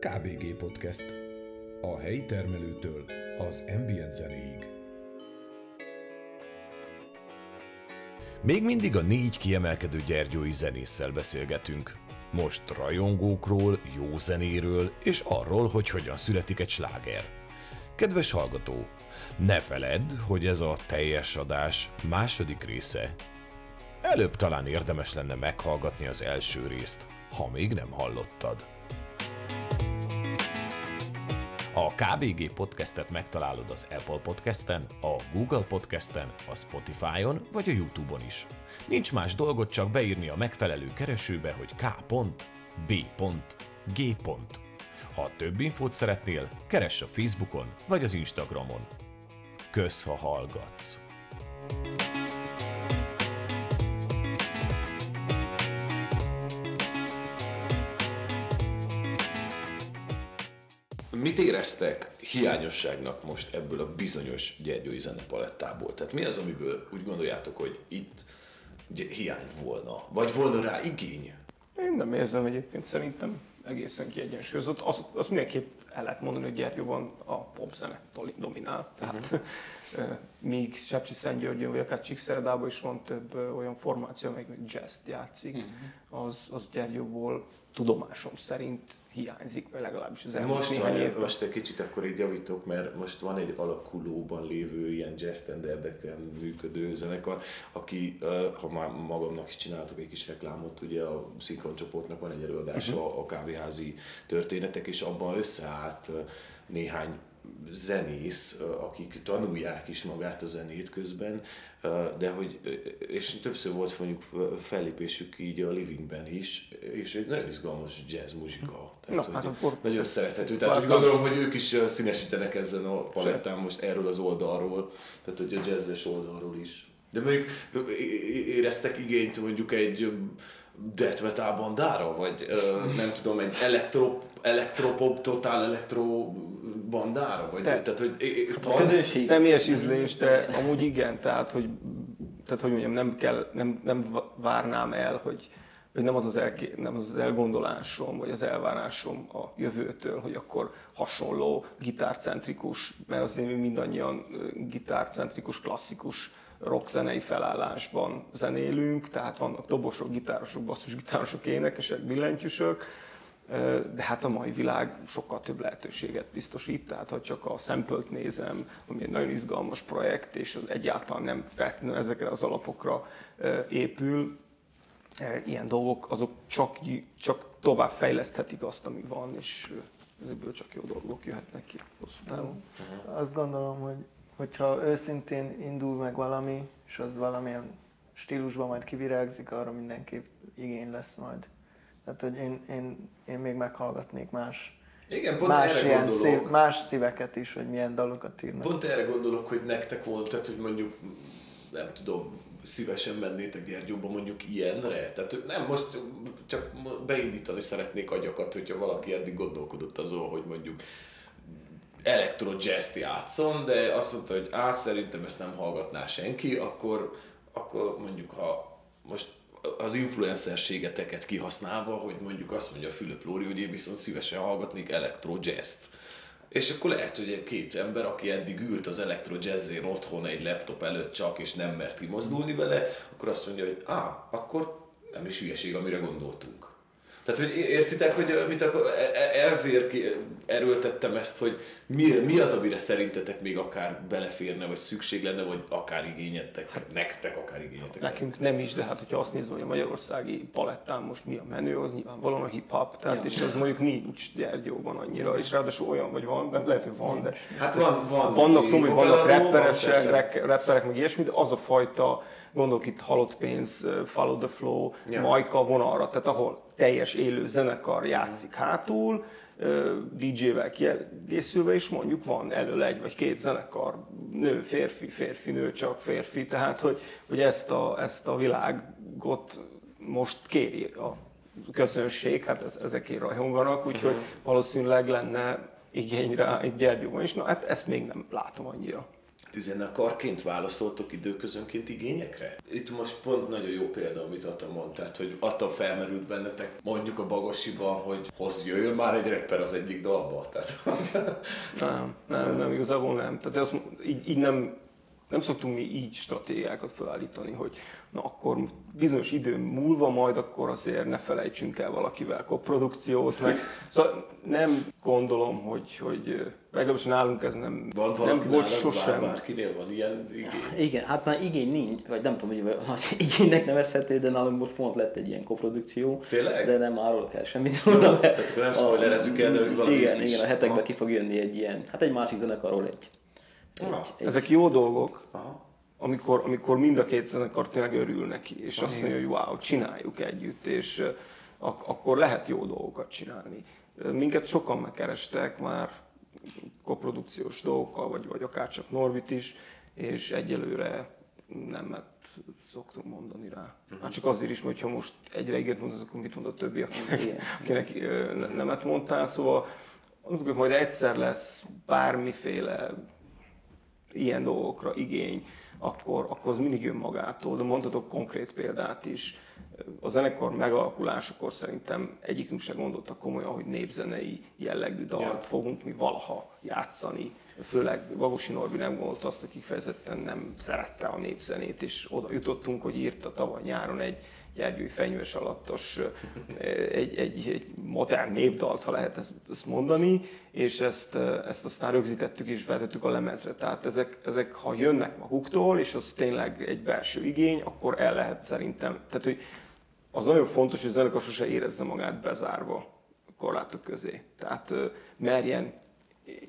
KBG Podcast. A helyi termelőtől az ambient zenéig. Még mindig a négy kiemelkedő gyergyói zenésszel beszélgetünk. Most rajongókról, jó zenéről és arról, hogy hogyan születik egy sláger. Kedves hallgató, ne feledd, hogy ez a teljes adás második része. Előbb talán érdemes lenne meghallgatni az első részt, ha még nem hallottad. A KBG podcastet megtalálod az Apple Podcasten, a Google Podcasten, a Spotify-on vagy a YouTube-on is. Nincs más dolgot csak beírni a megfelelő keresőbe, hogy k.b.g. Ha több infót szeretnél, keress a Facebookon vagy az Instagramon. Kösz, ha hallgatsz! Mit éreztek hiányosságnak most ebből a bizonyos gyergyói zenepalettából? Tehát mi az, amiből úgy gondoljátok, hogy itt hiány volna? Vagy volna rá igény? Én nem érzem egyébként, szerintem egészen kiegyensúlyozott. Azt, azt mindenképp el lehet mondani, hogy Gyergyóban a popzene dominál. Tehát uh-huh. míg Sepsi Szentgyörgyön, vagy akár Csíkszeredában is van több olyan formáció, amelyik jazz játszik, uh-huh. az, az Gyergyóból tudomásom szerint hiányzik, legalábbis az elmúlt most néhány évben. Most egy kicsit akkor így javítok, mert most van egy alakulóban lévő ilyen jazz standardeken működő zenekar, aki, ha már magamnak is csináltuk egy kis reklámot, ugye a Szinkron csoportnak van egy előadása uh-huh. a kávéházi történetek, és abban összeállt néhány zenész, akik tanulják is magát a zenét közben, de hogy, és többször volt mondjuk fellépésük így a Livingben is, és egy nagyon izgalmas jazz muzsika. Tehát, Na, hát akkor nagyon szerethető. Tehát úgy gondolom, hogy ők is színesítenek ezen a palettán most erről az oldalról, tehát hogy a jazzes oldalról is. De mondjuk éreztek igényt mondjuk egy death metal bandára, vagy nem tudom, egy elektro, elektropop, totál elektro bandára? Vagy, Te, tehát, hogy, hát Személyes ízlés, de amúgy igen, tehát hogy, tehát, hogy mondjam, nem, kell, nem, nem várnám el, hogy, hogy nem az az, elké, nem az az elgondolásom, vagy az elvárásom a jövőtől, hogy akkor hasonló gitárcentrikus, mert azért mi mindannyian gitárcentrikus, klasszikus rockzenei felállásban zenélünk, tehát vannak dobosok, gitárosok, basszusgitárosok, énekesek, billentyűsök, de hát a mai világ sokkal több lehetőséget biztosít, tehát ha csak a sample nézem, ami egy nagyon izgalmas projekt, és az egyáltalán nem feltétlenül ezekre az alapokra épül, ilyen dolgok azok csak, csak tovább fejleszthetik azt, ami van, és ezekből csak jó dolgok jöhetnek ki hosszú távon. Azt gondolom, hogy hogyha őszintén indul meg valami, és az valamilyen stílusban majd kivirágzik, arra mindenképp igény lesz majd. Tehát, hogy én, én, én még meghallgatnék más, igen, pont más, erre gondolok. Szív, más szíveket is, hogy milyen dalokat írnak. Pont erre gondolok, hogy nektek volt, tehát hogy mondjuk, nem tudom, szívesen mennétek Gyergyóba mondjuk ilyenre? Tehát nem, most csak beindítani szeretnék agyakat, hogyha valaki eddig gondolkodott azon, hogy mondjuk elektro jazz játszon, de azt mondta, hogy át szerintem ezt nem hallgatná senki, akkor, akkor mondjuk ha most az influencerségeteket kihasználva, hogy mondjuk azt mondja Fülöp Lóri, hogy én viszont szívesen hallgatnék elektro jazz-t. És akkor lehet, hogy két ember, aki eddig ült az elektro jazzén otthon egy laptop előtt csak, és nem mert kimozdulni vele, akkor azt mondja, hogy á, akkor nem is hülyeség, amire gondoltunk. Tehát, hogy értitek, hogy mit akar, e, e, ezért erőltettem ezt, hogy mi, mi az, amire szerintetek még akár beleférne, vagy szükség lenne, vagy akár igényetek, hát, nektek akár igényetek. Nekünk nem is, de hát hogyha azt nézve, hogy a magyarországi palettán most mi a menő, az nyilvánvalóan a hip-hop, tehát ja. és az mondjuk nincs Gyergyóban annyira, és ráadásul olyan, vagy van, de lehet, hogy van, de hát van, van, vannak, tudom, hogy vannak rapperesek, rapperek, meg ilyesmi, de az a fajta gondolok itt halott pénz, follow the flow, ja. majka vonalra, tehát ahol teljes élő zenekar játszik hátul, DJ-vel kiegészülve, és mondjuk van elől egy vagy két zenekar, nő, férfi, férfi, nő, csak férfi, tehát hogy, hogy ezt, a, ezt a világot most kéri a közönség, hát ez, ezekért rajonganak, úgyhogy uh-huh. valószínűleg lenne igény rá egy Gyergyóban is, na hát ezt még nem látom annyira. Tizenekarként válaszoltok időközönként igényekre? Itt most pont nagyon jó példa, amit Ata mond, hogy Ata felmerült bennetek mondjuk a Bagosiban, hogy hoz jöjjön már egy rapper az egyik dalba. Tehát, nem, nem, nem, igazából nem. Tehát azt, így, így nem, nem szoktunk mi így stratégiákat felállítani, hogy na akkor bizonyos idő múlva majd akkor azért ne felejtsünk el valakivel koprodukciót, meg szóval nem gondolom, hogy, hogy legalábbis nálunk ez nem, van nem volt sosem. Bárkinél van ilyen igény? Igen, hát már igény nincs, vagy nem tudom, hogy, hogy igénynek nevezhető, de nálunk most pont lett egy ilyen koprodukció. Tényleg? De nem árulok el semmit róla. Mert Tehát akkor nem spoilerezzük el, de valami Igen, is. igen, a hetekben ki fog jönni egy ilyen, hát egy másik zenekarról egy. Egy Ezek jó dolgok, Aha. amikor, amikor mind a két zenekar tényleg örül neki, és azt mondja, hogy wow, csináljuk együtt, és ak- akkor lehet jó dolgokat csinálni. Minket sokan megkerestek már koprodukciós dolgokkal, vagy, vagy akár csak Norbit is, és egyelőre nemet szoktunk mondani rá. Hát csak azért is, mert ha most egyre igent mondasz, akkor mit mond a többi, akinek, Igen. akinek nemet mondtál, szóval mondjuk, hogy majd egyszer lesz bármiféle ilyen dolgokra igény, akkor, akkor az mindig jön magától. De mondhatok konkrét példát is. A zenekar megalakulásakor szerintem egyikünk sem gondolta komolyan, hogy népzenei jellegű dalt Ja. fogunk mi valaha játszani. Főleg Vagosi Norbi nem gondolta azt, aki kifejezetten nem szerette a népzenét, és oda jutottunk, hogy írta tavaly nyáron egy Gyergyői fenyős alattos egy, egy, egy modern népdalt, ha lehet ezt, mondani, és ezt, ezt aztán rögzítettük és vetettük a lemezre. Tehát ezek, ezek, ha jönnek maguktól, és az tényleg egy belső igény, akkor el lehet szerintem. Tehát, hogy az nagyon fontos, hogy a zenekar sose érezze magát bezárva korlátok közé. Tehát merjen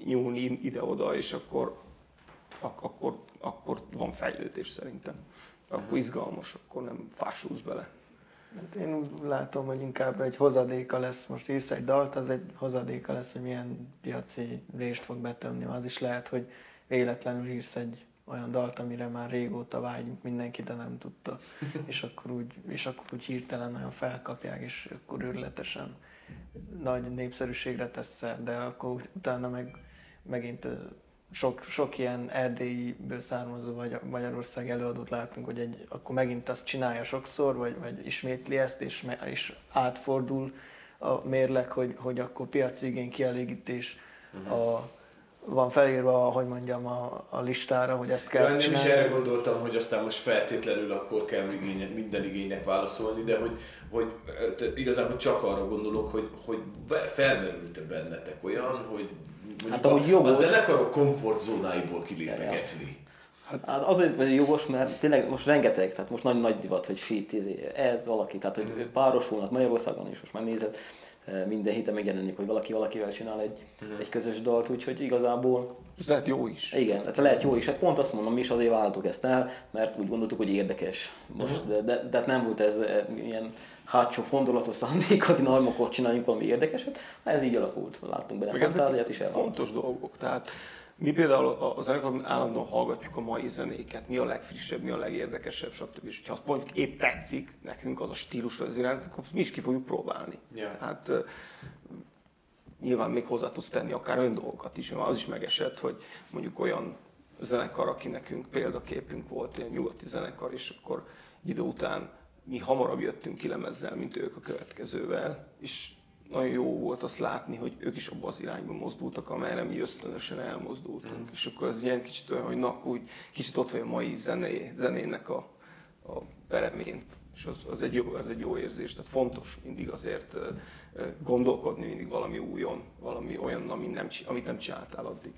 nyúlni ide-oda, és akkor, ak- akkor, akkor van fejlődés szerintem. Akkor izgalmas, akkor nem fásulsz bele. Hát én úgy látom, hogy inkább egy hozadéka lesz, most írsz egy dalt, az egy hozadéka lesz, hogy milyen piaci rést fog betömni. Az is lehet, hogy véletlenül írsz egy olyan dalt, amire már régóta vágyunk mindenki, de nem tudta. és, akkor úgy, és akkor úgy hirtelen nagyon felkapják, és akkor őrületesen nagy népszerűségre tesz de akkor ut- utána meg megint sok, sok ilyen erdélyből származó vagy Magyarország előadót látunk, hogy egy, akkor megint azt csinálja sokszor, vagy, vagy ismétli ezt, és, és átfordul a mérleg, hogy, hogy akkor piaci igény kielégítés a, van felírva, hogy mondjam, a, a listára, hogy ezt kell Ja, nem is csinálni. erre gondoltam, hogy aztán most feltétlenül akkor kell igénye, minden igénynek válaszolni, de hogy, hogy igazából csak arra gondolok, hogy, hogy felmerült-e bennetek olyan, hogy Hát, a, a jogos. zenekarok komfortzónáiból kilépegetni. Hát azért vagy jogos, mert tényleg most rengeteg, tehát most nagy, nagy divat, hogy fit, izé, ez valaki, tehát hogy Mhm. párosulnak Magyarországon is, most már nézed, eh, minden héten megjelenik, hogy valaki valakivel csinál egy, Mhm. egy közös dalt, úgyhogy igazából Ez lehet jó is. igen, tehát lehet jó is, hát pont azt mondom, mi is azért váltuk ezt el, mert úgy gondoltuk, hogy érdekes most, Mhm. de, de, de hát nem volt ez eh, ilyen hátsó fondolatos szándék, hogy na, akkor csináljunk valami érdekeset, ez így alakult, láttunk benne fantáziát is elvállaltuk. fontos dolgok. Tehát mi például a a zenekarban állandóan hallgatjuk a mai zenéket, mi a legfrissebb, mi a legérdekesebb, stb. És ha azt mondjuk épp tetszik nekünk az a stílus az irány, akkor mi is ki fogjuk próbálni. Ja. Tehát nyilván még hozzá tudsz tenni akár ön dolgokat is, mert az is megesett, hogy mondjuk olyan zenekar, aki nekünk példaképünk volt, ilyen nyugati zenekar, és akkor idő után mi hamarabb jöttünk ki lemezzel, mint ők a következővel, és nagyon jó volt azt látni, hogy ők is abba az irányba mozdultak, amelyre mi ösztönösen elmozdultunk. Mm. És akkor ez ilyen kicsit olyan, hogy na, úgy kicsit ott vagy a mai zené, zenének a, a peremén. És az, az, egy jó, az egy jó érzés, tehát fontos mindig azért gondolkodni mindig valami újon, valami olyan, ami nem, amit nem csináltál addig.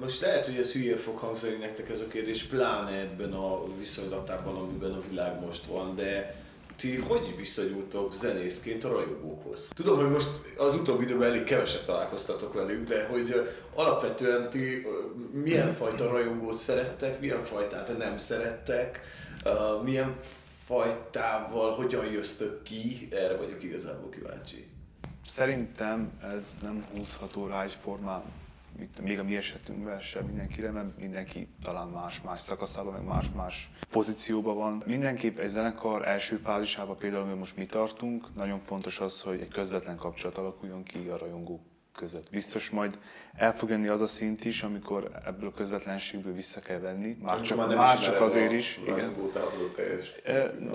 Most lehet, hogy ez hülye fog hangzani nektek ez a kérdés, pláne ebben a viszonylatában, amiben a világ most van, de ti hogy viszonyultok zenészként a rajongókhoz? Tudom, hogy most az utóbbi időben elég keveset találkoztatok velük, de hogy alapvetően ti milyen fajta rajongót szerettek, milyen fajtát nem szerettek, milyen fajtával hogyan jöztök ki, erre vagyok igazából kíváncsi. Szerintem ez nem húzható rá egyformán, itt, még a mi esetünkben sem mindenkire, mert mindenki talán más-más szakaszában, meg más-más pozícióban van. Mindenképp egy zenekar első fázisában például, amiben most mi tartunk, nagyon fontos az, hogy egy közvetlen kapcsolat alakuljon ki a rajongók között. Biztos majd el fog jönni az a szint is, amikor ebből a közvetlenségből vissza kell venni, már csak, már, már csak azért is. Igen. Teljes.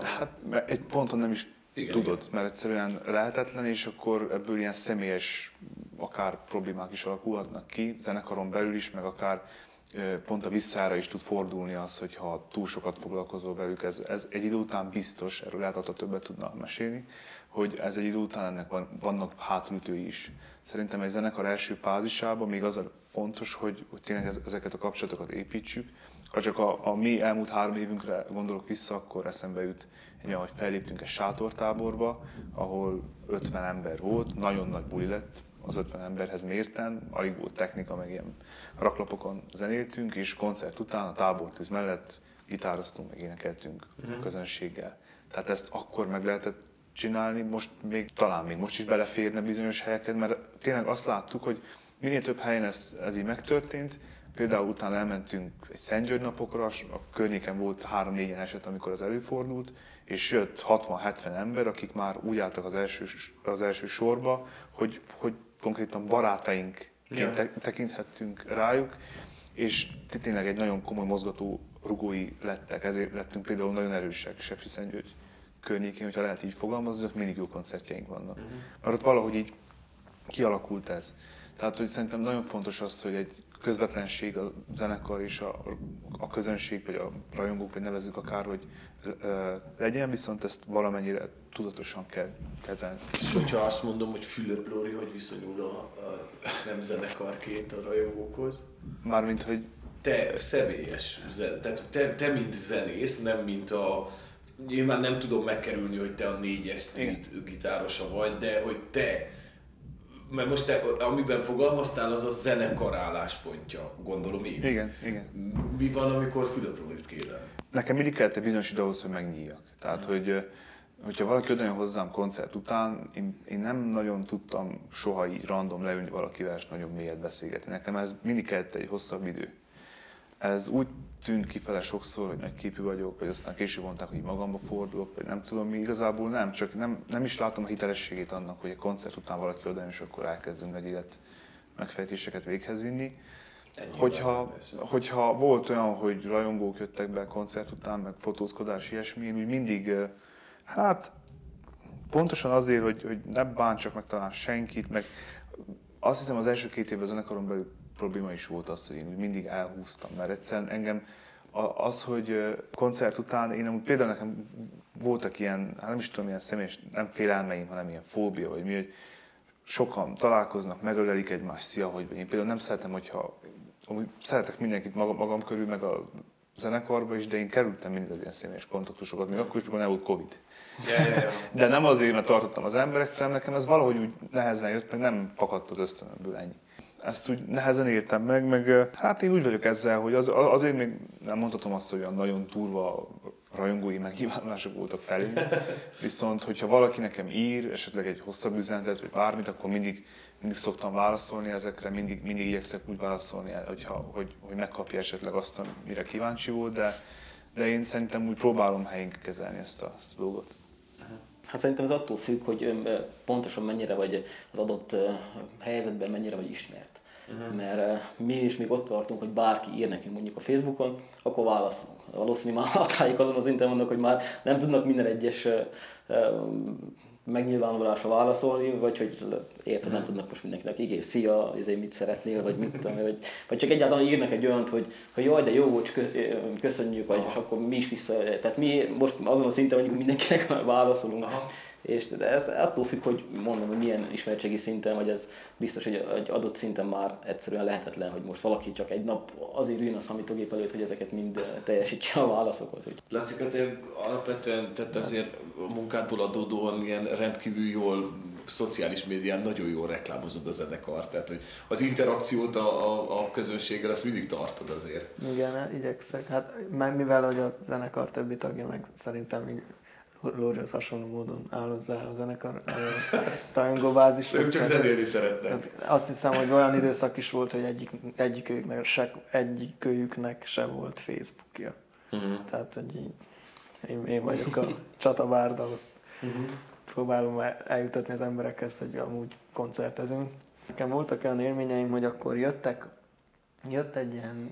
Hát egy ponton nem is igen, tudod, igen. mert egyszerűen lehetetlen, és akkor ebből ilyen személyes akár problémák is alakulhatnak ki, zenekaron belül is, meg akár pont a visszára is tud fordulni az, hogyha túl sokat foglalkozol velük. Ez, ez egy idő után biztos, erről lehet a többet tudna mesélni, hogy ez egy idő után ennek van, vannak hátulütői is. Szerintem egy zenekar első fázisában még az a fontos, hogy, hogy tényleg ezeket a kapcsolatokat építsük. Ha csak a, a mi elmúlt három évünkre gondolok vissza, akkor eszembe jut egy hogy felléptünk egy sátortáborba, ahol 50 ember volt, nagyon nagy buli lett, az 50 emberhez mérten, alig volt technika, meg ilyen raklapokon zenéltünk, és koncert után a tábortűz mellett gitároztunk, meg énekeltünk uh-huh. közönséggel. Tehát ezt akkor meg lehetett csinálni, most még talán még most is beleférne bizonyos helyeket, mert tényleg azt láttuk, hogy minél több helyen ez, ez így megtörtént, Például utána elmentünk egy Szentgyörgy napokra, a környéken volt három 4 eset, amikor az előfordult, és jött 60-70 ember, akik már úgy álltak az első, az első sorba, hogy, hogy konkrétan barátaink ja. tekinthettünk rájuk, és tényleg egy nagyon komoly mozgató rugói lettek, ezért lettünk például nagyon erősek Sepsi Szentgyörgy környékén, hogyha lehet így fogalmazni, ott mindig jó koncertjeink vannak. Uh-huh. Mert ott valahogy így kialakult ez. Tehát, hogy szerintem nagyon fontos az, hogy egy közvetlenség a zenekar és a, a közönség, vagy a rajongók, vagy nevezzük akár, hogy legyen, viszont ezt valamennyire tudatosan kell kezelni. És hogyha azt mondom, hogy Fülöp Lóri, hogy viszonyul a, a nem zenekarként a rajongókhoz? Mármint, hogy te személyes, tehát te, te mint zenész, nem mint a nyilván nem tudom megkerülni, hogy te a négyes street gitárosa vagy, de hogy te mert most te, amiben fogalmaztál, az a zenekar álláspontja, gondolom én. Igen, igen. Mi van, amikor Fülöp Lórit kérem? Nekem mindig kellett egy bizonyos idő ahhoz, hogy megnyíljak. Tehát, hogy hogyha valaki oda hozzám koncert után, én, én, nem nagyon tudtam soha így random leülni valakivel és nagyon mélyet beszélgetni. Nekem ez mindig kellett egy hosszabb idő. Ez úgy tűnt kifele sokszor, hogy nagy képű vagyok, vagy aztán később mondták, hogy magamba fordulok, vagy nem tudom mi. Igazából nem, csak nem, nem is látom a hitelességét annak, hogy egy koncert után valaki oda és akkor elkezdünk nagy élet megfejtéseket véghez vinni. hogyha, hogyha volt olyan, hogy rajongók jöttek be koncert után, meg fotózkodás, ilyesmi, én úgy mindig, hát pontosan azért, hogy, hogy ne bántsak meg talán senkit, meg azt hiszem az első két évben zenekaron belül probléma is volt az, hogy én mindig elhúztam, mert egyszerűen engem az, hogy koncert után, én amúgy például nekem voltak ilyen, hát nem is tudom, ilyen személyes, nem félelmeim, hanem ilyen fóbia, vagy mi, hogy sokan találkoznak, megölelik egymást, szia, hogy vagy. Én például nem szeretem, hogyha amúgy szeretek mindenkit magam, magam körül, meg a zenekarba is, de én kerültem mindig az ilyen személyes kontaktusokat, még akkor is, mikor nem volt Covid. Yeah, yeah, yeah. De nem azért, mert tartottam az emberektől, nekem ez valahogy úgy nehezen jött, meg nem fakadt az ösztönömből ennyi ezt úgy nehezen értem meg, meg hát én úgy vagyok ezzel, hogy az, azért még nem mondhatom azt, hogy olyan nagyon durva rajongói megnyilvánulások voltak felé. Viszont, hogyha valaki nekem ír, esetleg egy hosszabb üzenetet, vagy bármit, akkor mindig, mindig szoktam válaszolni ezekre, mindig, mindig igyekszek úgy válaszolni, hogyha, hogy, hogy megkapja esetleg azt, amire kíváncsi volt, de, de én szerintem úgy próbálom helyén kezelni ezt a, ezt a dolgot. Hát szerintem ez attól függ, hogy pontosan mennyire vagy az adott helyzetben mennyire vagy ismert. Uh-huh. Mert mi is még ott tartunk, hogy bárki ír nekünk mondjuk a Facebookon, akkor válaszolunk. Valószínűleg már hatályok azon az internet vannak, hogy már nem tudnak minden egyes megnyilvánulásra válaszolni, vagy hogy érted, nem tudnak most mindenkinek, igen, szia, ezért mit szeretnél, vagy mit tudom, vagy, vagy csak egyáltalán írnak egy olyat, hogy, hogy jaj, de jó köszönjük, vagy és akkor mi is vissza, tehát mi most azon a szinten vagyunk, mindenkinek válaszolunk. Aha. És de ez attól függ, hogy mondom, hogy milyen ismertségi szinten, vagy ez biztos, hogy egy adott szinten már egyszerűen lehetetlen, hogy most valaki csak egy nap azért üljön a számítógép előtt, hogy ezeket mind teljesítse a válaszokat. Hogy... Laci, te alapvetően tehát azért a munkádból adódóan ilyen rendkívül jól szociális médián nagyon jól reklámozod a zenekart, tehát hogy az interakciót a, a, a közönséggel azt mindig tartod azért. Igen, igyekszek. Hát mivel hogy a zenekar többi tagja meg szerintem Lórihoz hasonló módon áll hozzá a zenekar rajongóbázis. Ők csak zenélni szeretnek. Azt hiszem, hogy olyan időszak is volt, hogy egyik, egyikőjüknek, se, egyikőjüknek se volt Facebookja. Uh-huh. Tehát, hogy így, én, én vagyok a csatabárda, azt uh-huh. próbálom eljutatni az emberekhez, hogy amúgy koncertezünk. Nekem voltak olyan élményeim, hogy akkor jöttek, jött egy ilyen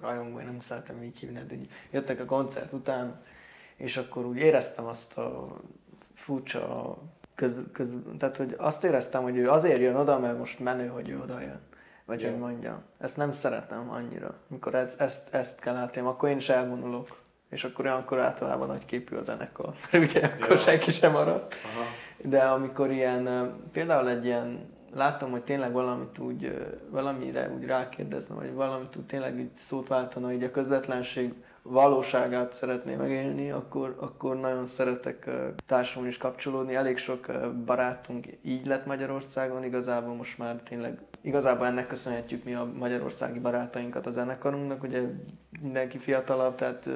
rajongó, nem szeretem így hívni, de jöttek a koncert után, és akkor úgy éreztem azt a furcsa köz, köz, tehát hogy azt éreztem, hogy ő azért jön oda, mert most menő, hogy ő oda jön. Vagy yeah. hogy mondjam. Ezt nem szeretem annyira. Mikor ez, ezt, ezt kell átélni, akkor én is elvonulok. És akkor akkor általában nagy képű a zenekar. Ugye akkor ja. senki sem maradt. Aha. De amikor ilyen, például egy ilyen, látom, hogy tényleg valamit úgy, valamire úgy rákérdezne, vagy valamit úgy tényleg úgy szót váltana, hogy a közvetlenség valóságát szeretné megélni, akkor, akkor nagyon szeretek társulni és kapcsolódni. Elég sok barátunk így lett Magyarországon, igazából most már tényleg, igazából ennek köszönhetjük mi a magyarországi barátainkat a zenekarunknak, ugye mindenki fiatalabb, tehát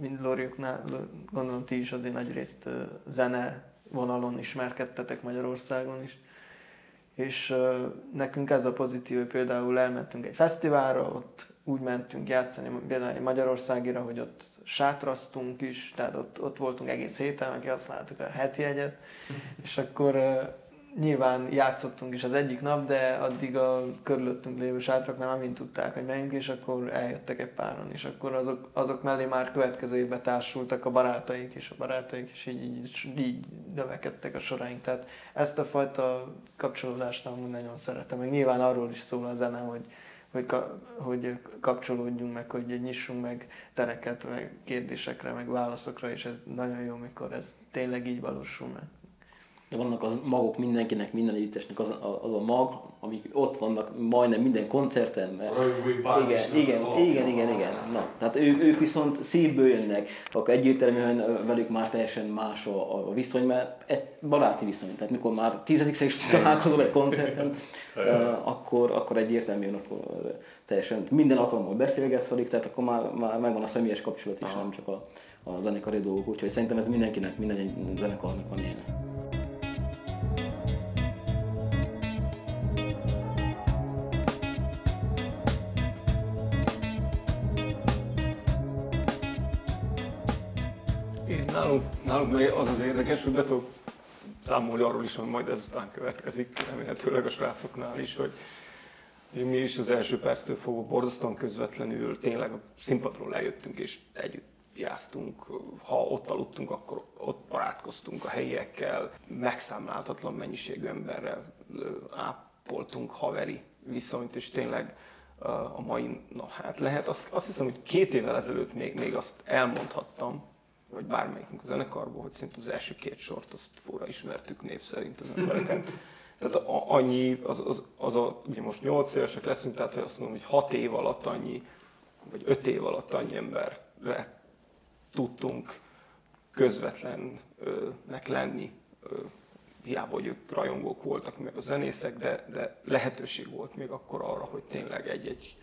mint Lóriuknál, gondolom ti is azért nagy részt zene vonalon ismerkedtetek Magyarországon is. És nekünk ez a pozitív, hogy például elmentünk egy fesztiválra, ott úgy mentünk játszani például Magyarországira, hogy ott sátraztunk is, tehát ott, ott voltunk egész héten, meg használtuk a heti egyet, és akkor nyilván játszottunk is az egyik nap, de addig a körülöttünk lévő sátrak nem amint tudták, hogy menjünk, és akkor eljöttek egy páran, és akkor azok, azok mellé már következő évben társultak a barátaik, és a barátaik is így, így, így növekedtek a soraink. Tehát ezt a fajta kapcsolódást nem nagyon szeretem. Meg nyilván arról is szól a zene, hogy, hogy, hogy kapcsolódjunk meg, hogy nyissunk meg tereket, meg kérdésekre, meg válaszokra, és ez nagyon jó, mikor ez tényleg így valósul meg vannak az magok mindenkinek, minden együttesnek az, az a mag, amik ott vannak majdnem minden koncerten. Mert... Igen, igen, igen, igen, igen. Na, tehát ő, ők viszont szívből jönnek, akkor egyértelműen velük már teljesen más a, a viszony, mert egy baráti viszony. Tehát mikor már tizedik is találkozol egy koncerten, akkor, akkor egyértelműen akkor teljesen minden alkalommal beszélgetsz velük, tehát akkor már, már megvan a személyes kapcsolat is, Aha. nem csak a, a zenekari dolgok. Úgyhogy szerintem ez mindenkinek, minden zenekarnak van ilyen. Nálunk, nálunk az az érdekes, hogy beszok számolni arról is, hogy majd ezután következik, remélhetőleg a srácoknál is, hogy mi is az első perctől fogva borzasztóan közvetlenül tényleg a színpadról lejöttünk és együtt jáztunk, ha ott aludtunk, akkor ott barátkoztunk a helyiekkel, megszámláltatlan mennyiségű emberrel ápoltunk haveri viszonyt, és tényleg a mai, na hát lehet, azt, azt hiszem, hogy két évvel ezelőtt még, még azt elmondhattam, vagy bármelyikünk a zenekarból, hogy szinte az első két sort azt fura ismertük név szerint az embereket. Tehát a, annyi, az, az, az a, ugye most 8 évesek leszünk, tehát hogy azt mondom, hogy 6 év alatt annyi, vagy 5 év alatt annyi emberre tudtunk közvetlennek lenni, hiába, hogy ők rajongók voltak, meg a zenészek, de, de lehetőség volt még akkor arra, hogy tényleg egy-egy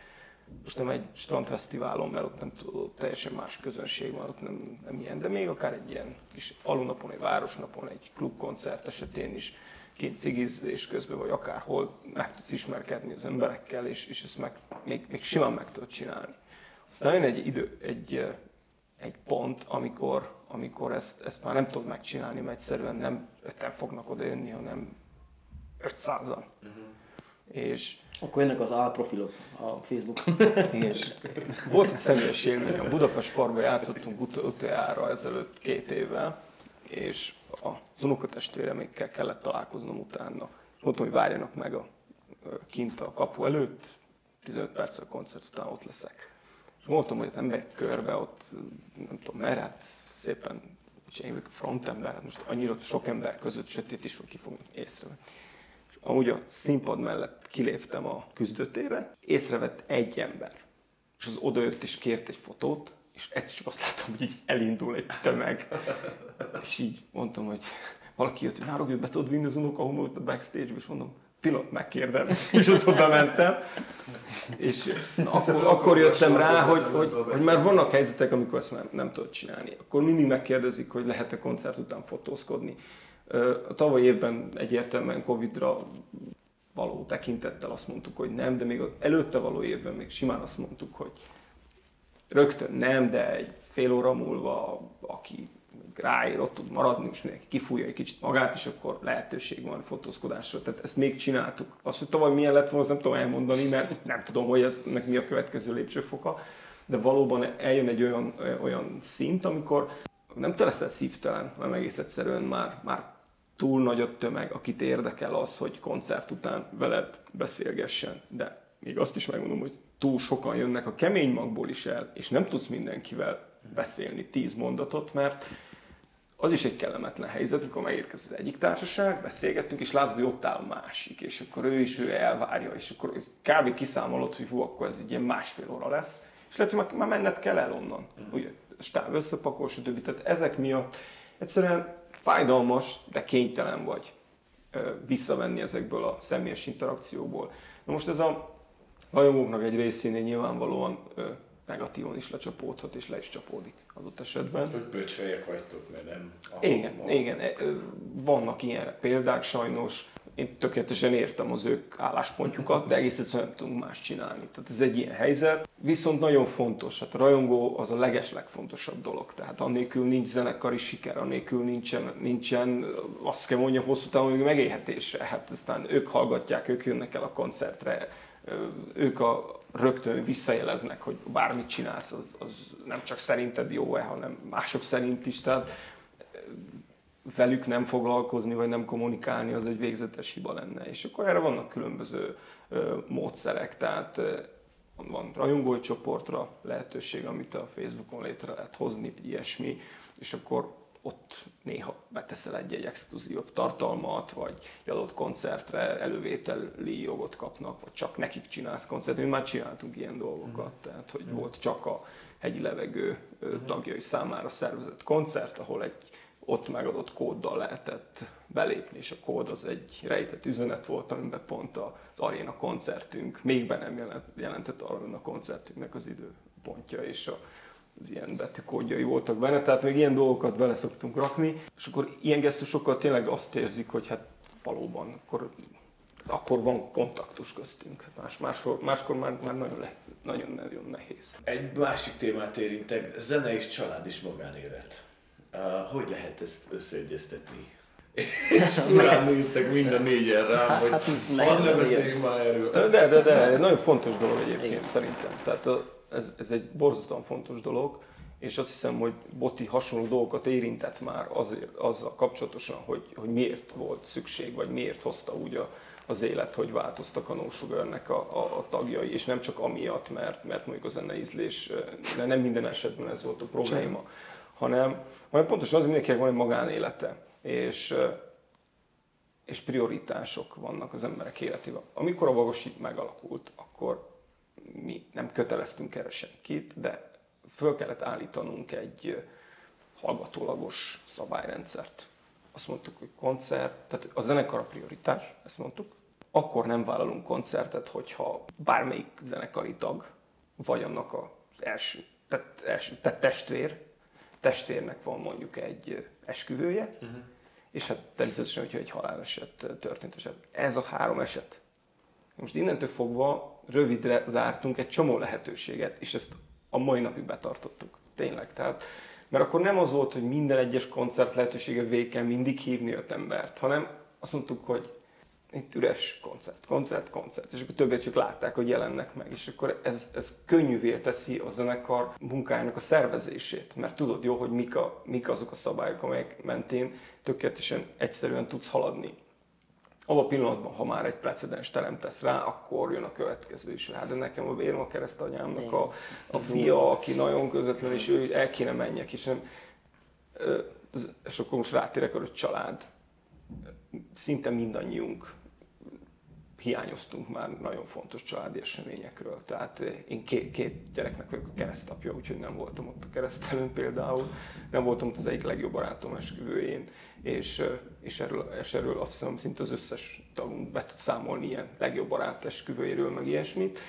most nem egy strandfesztiválon, mert ott nem tudod, teljesen más közönség van, ott nem, nem ilyen, de még akár egy ilyen kis falunapon, egy városnapon, egy klubkoncert esetén is kint cigizés közben, vagy akárhol meg tudsz ismerkedni az emberekkel, és, és ezt meg, még, még simán meg tudod csinálni. Aztán jön egy idő, egy, egy pont, amikor, amikor ezt, ezt már nem tudod megcsinálni, mert egyszerűen nem öten fognak oda jönni, hanem 500-an. Uh-huh. És akkor ennek az álprofilok a Facebookon. És volt egy személyes élmény, a Budapest Parkban játszottunk ut- utoljára ezelőtt két évvel, és az unokatestvéremekkel kellett találkoznom utána. Mondtam, hogy várjanak meg a, kint a kapu előtt, 15 perc a koncert után ott leszek. És mondtam, hogy nem megy körbe, ott nem tudom merre, hát szépen csináljuk frontember, hát most annyira sok ember között sötét is, hogy ki fogunk észrevenni amúgy a színpad mellett kiléptem a küzdőtérre, észrevett egy ember, és az odajött és kért egy fotót, és egyszer csak azt láttam, hogy így elindul egy tömeg. És így mondtam, hogy valaki jött, hogy nárogjuk be tudod vinni az unokahomót a backstage-be, és mondom, pillanat megkérdem, és az oda mentem. És akkor, akkor jöttem rá, hogy, hogy, hogy már vannak helyzetek, amikor ezt már nem tudod csinálni. Akkor mindig megkérdezik, hogy lehet-e koncert után fotózkodni. A tavaly évben egyértelműen Covid-ra való tekintettel azt mondtuk, hogy nem, de még előtte való évben még simán azt mondtuk, hogy rögtön nem, de egy fél óra múlva, aki ráér, ott tud maradni, most mindenki kifújja egy kicsit magát, és akkor lehetőség van fotózkodásra. Tehát ezt még csináltuk. Azt, hogy tavaly milyen lett volna, azt nem tudom elmondani, mert nem tudom, hogy ez mi a következő lépcsőfoka. De valóban eljön egy olyan, olyan szint, amikor nem te leszel szívtelen, hanem egész egyszerűen már, már túl nagy a tömeg, akit érdekel az, hogy koncert után veled beszélgessen. De még azt is megmondom, hogy túl sokan jönnek a kemény magból is el, és nem tudsz mindenkivel beszélni tíz mondatot, mert az is egy kellemetlen helyzet, amikor megérkezik az egyik társaság, beszélgettünk, és látod, hogy ott áll a másik, és akkor ő is ő elvárja, és akkor kb. kiszámolod, hogy hú, akkor ez egy ilyen másfél óra lesz, és lehet, hogy már menned kell el onnan. Ugye, stáb összepakol, stb. Tehát ezek miatt egyszerűen fájdalmas, de kénytelen vagy visszavenni ezekből a személyes interakcióból. Na most ez a rajongóknak egy részénél nyilvánvalóan negatívan is lecsapódhat, és le is csapódik adott esetben. Hogy bölcsfejek vagytok, mert nem... Igen, van. igen, vannak ilyen példák sajnos, én tökéletesen értem az ők álláspontjukat, de egész egyszerűen nem tudunk más csinálni. Tehát ez egy ilyen helyzet. Viszont nagyon fontos, hát a rajongó az a leges legfontosabb dolog. Tehát annélkül nincs zenekari siker, annélkül nincsen, nincsen azt kell mondjam hosszú távon hogy megélhetése. Hát aztán ők hallgatják, ők jönnek el a koncertre, ők a, rögtön visszajeleznek, hogy bármit csinálsz, az, az nem csak szerinted jó-e, hanem mások szerint is. Tehát velük nem foglalkozni, vagy nem kommunikálni, az egy végzetes hiba lenne. És akkor erre vannak különböző ö, módszerek, tehát ö, van rajongói csoportra lehetőség, amit a Facebookon létre lehet hozni, vagy ilyesmi, és akkor ott néha beteszel egy-egy exkluzívabb tartalmat, vagy egy adott koncertre elővételi jogot kapnak, vagy csak nekik csinálsz koncertet. Mi már csináltunk ilyen dolgokat, mm. tehát hogy volt csak a hegyi levegő mm. tagjai számára szervezett koncert, ahol egy ott megadott kóddal lehetett belépni, és a kód az egy rejtett üzenet volt, amiben pont az aréna koncertünk még be nem jelentett aréna koncertünknek az időpontja, és a, az ilyen betűkódjai voltak benne, tehát még ilyen dolgokat bele szoktunk rakni, és akkor ilyen gesztusokkal tényleg azt érzik, hogy hát valóban akkor, akkor van kontaktus köztünk. Hát más, máskor, máskor már, már nagyon, le, nagyon, nagyon nehéz. Egy másik témát érintek, zene és család is magánélet. Hogy lehet ezt összeegyeztetni? És furán néztek mind a négyen rám, hát, hogy hát, ne, ne beszéljünk már erről. De, de, de, ez nagyon fontos dolog egyébként Igen. szerintem. Tehát ez, ez egy borzasztóan fontos dolog, és azt hiszem, hogy Boti hasonló dolgokat érintett már azért, azzal kapcsolatosan, hogy, hogy miért volt szükség, vagy miért hozta úgy a, az élet, hogy változtak a No Sugar-nek a, a, a tagjai, és nem csak amiatt, mert, mert mondjuk a zeneízlés, nem minden esetben ez volt a probléma, hanem hanem pontosan az, hogy mindenkinek van egy magánélete, és, és prioritások vannak az emberek életében. Amikor a Vagosi megalakult, akkor mi nem köteleztünk erre senkit, de föl kellett állítanunk egy hallgatólagos szabályrendszert. Azt mondtuk, hogy koncert, tehát a zenekar a prioritás, ezt mondtuk. Akkor nem vállalunk koncertet, hogyha bármelyik zenekari tag, vagy annak az első, tehát, első, tehát testvér, testvérnek van mondjuk egy esküvője, uh-huh. és hát természetesen, hogyha egy haláleset történt eset. Ez a három eset. Most innentől fogva rövidre zártunk egy csomó lehetőséget, és ezt a mai napig betartottuk. Tényleg. Tehát, mert akkor nem az volt, hogy minden egyes koncert lehetősége végén mindig hívni öt embert, hanem azt mondtuk, hogy itt üres koncert, koncert, koncert, és akkor többet csak látták, hogy jelennek meg, és akkor ez, ez könnyűvé teszi a zenekar munkájának a szervezését, mert tudod jó, hogy mik, a, mik azok a szabályok, amelyek mentén tökéletesen egyszerűen tudsz haladni. Abban a pillanatban, ha már egy precedens teremtesz rá, akkor jön a következő is. Hát de nekem a vérem a keresztanyámnak a, a fia, aki nagyon közvetlen, és ő el kéne menjek, és, nem, és akkor most rátérek a család. Szinte mindannyiunk hiányoztunk már nagyon fontos családi eseményekről. Tehát eh, én két, két gyereknek vagyok a keresztapja, úgyhogy nem voltam ott a keresztelőn például, nem voltam ott az egyik legjobb barátom esküvőjén, és, és, erről, és erről azt hiszem szinte az összes tagunk be tud számolni ilyen legjobb barát esküvőjéről, meg ilyesmit.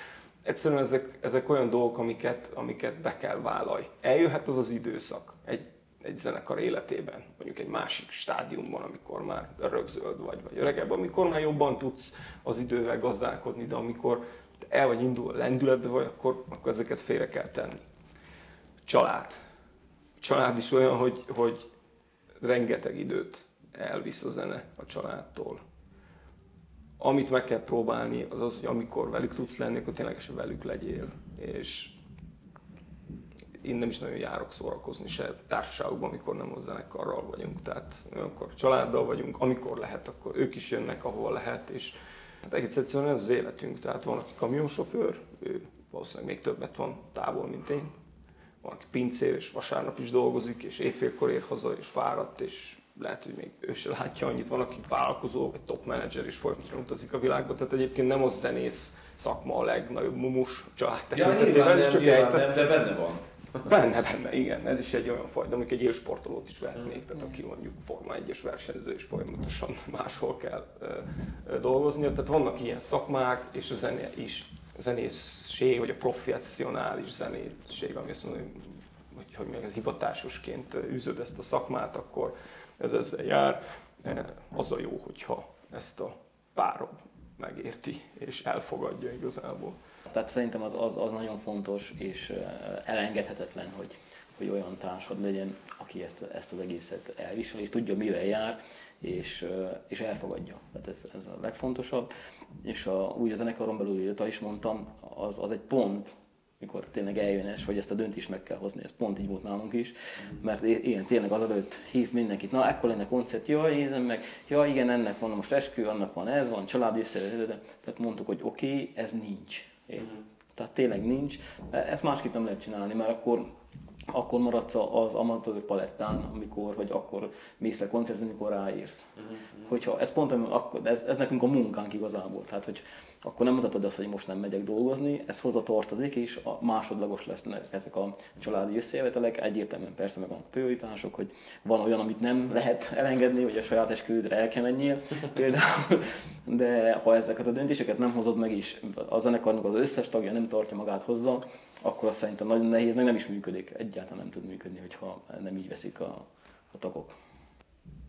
Egyszerűen ezek, ezek olyan dolgok, amiket, amiket be kell vállalj. Eljöhet az az időszak, egy egy zenekar életében, mondjuk egy másik stádiumban, amikor már rögzöld vagy, vagy öregebb, amikor már jobban tudsz az idővel gazdálkodni, de amikor el vagy indul lendületbe vagy, akkor, akkor ezeket félre kell tenni. Család. Család is olyan, hogy, hogy rengeteg időt elvisz a zene a családtól. Amit meg kell próbálni, az az, hogy amikor velük tudsz lenni, akkor ténylegesen velük legyél. És én nem is nagyon járok szórakozni se társaságokban, amikor nem a zenekarral vagyunk. Tehát amikor családdal vagyunk, amikor lehet, akkor ők is jönnek, ahol lehet, és hát egész egyszerűen ez az életünk. Tehát van, aki kamionsofőr, ő valószínűleg még többet van távol, mint én. Van, aki pincér, és vasárnap is dolgozik, és éjfélkor ér haza, és fáradt, és lehet, hogy még ő se látja annyit, van, aki vállalkozó, vagy top manager, és folyamatosan utazik a világba. Tehát egyébként nem az zenész szakma a legnagyobb mumus család Ja, nyilván nem, csak nyilván nem, de benne van. Benne, benne, igen. Ez is egy olyan faj, de mondjuk egy élsportolót is vehetnék, tehát aki mondjuk Forma 1-es versenyző és folyamatosan máshol kell ö, dolgoznia. Tehát vannak ilyen szakmák, és a zene is, a zenészség, vagy a professzionális zenészség, ami azt mondja, hogy, hogy még hivatásosként űzöd ezt a szakmát, akkor ez ezzel jár. Az a jó, hogyha ezt a párom megérti és elfogadja igazából. Tehát szerintem az, az, az nagyon fontos és elengedhetetlen, hogy, hogy olyan társad legyen, aki ezt, ezt az egészet elvisel, és tudja, mivel jár, és, és elfogadja. Tehát ez, ez a legfontosabb. És a, úgy a zenekaron belül, hogy is mondtam, az, az egy pont, mikor tényleg eljön ez, hogy ezt a döntést meg kell hozni. Ez pont így volt nálunk is, mert ilyen tényleg az előtt hív mindenkit, na ekkor lenne koncert, jaj, nézem meg, ja igen, ennek van most eskü, annak van ez, van családi összevezető, tehát mondtuk, hogy oké, okay, ez nincs. Tehát tényleg nincs. Ezt másképp nem lehet csinálni, mert akkor akkor maradsz az amatőr palettán, amikor, vagy akkor mész el koncertezni, amikor ráírsz. Uh-huh. Hogyha ez pont, akkor, ez, ez nekünk a munkánk igazából. Tehát, hogy akkor nem mutatod azt, hogy most nem megyek dolgozni, ez hozzá tartozik, és a másodlagos lesznek ezek a családi összejövetelek. Egyértelműen persze meg vannak prioritások, hogy van olyan, amit nem lehet elengedni, hogy a saját esküvődre el kell menjél például, de ha ezeket a döntéseket nem hozod meg is, a zenekarnak az összes tagja nem tartja magát hozzá, akkor azt szerintem nagyon nehéz, meg nem is működik. Egyáltalán nem tud működni, hogyha nem így veszik a, a tagok.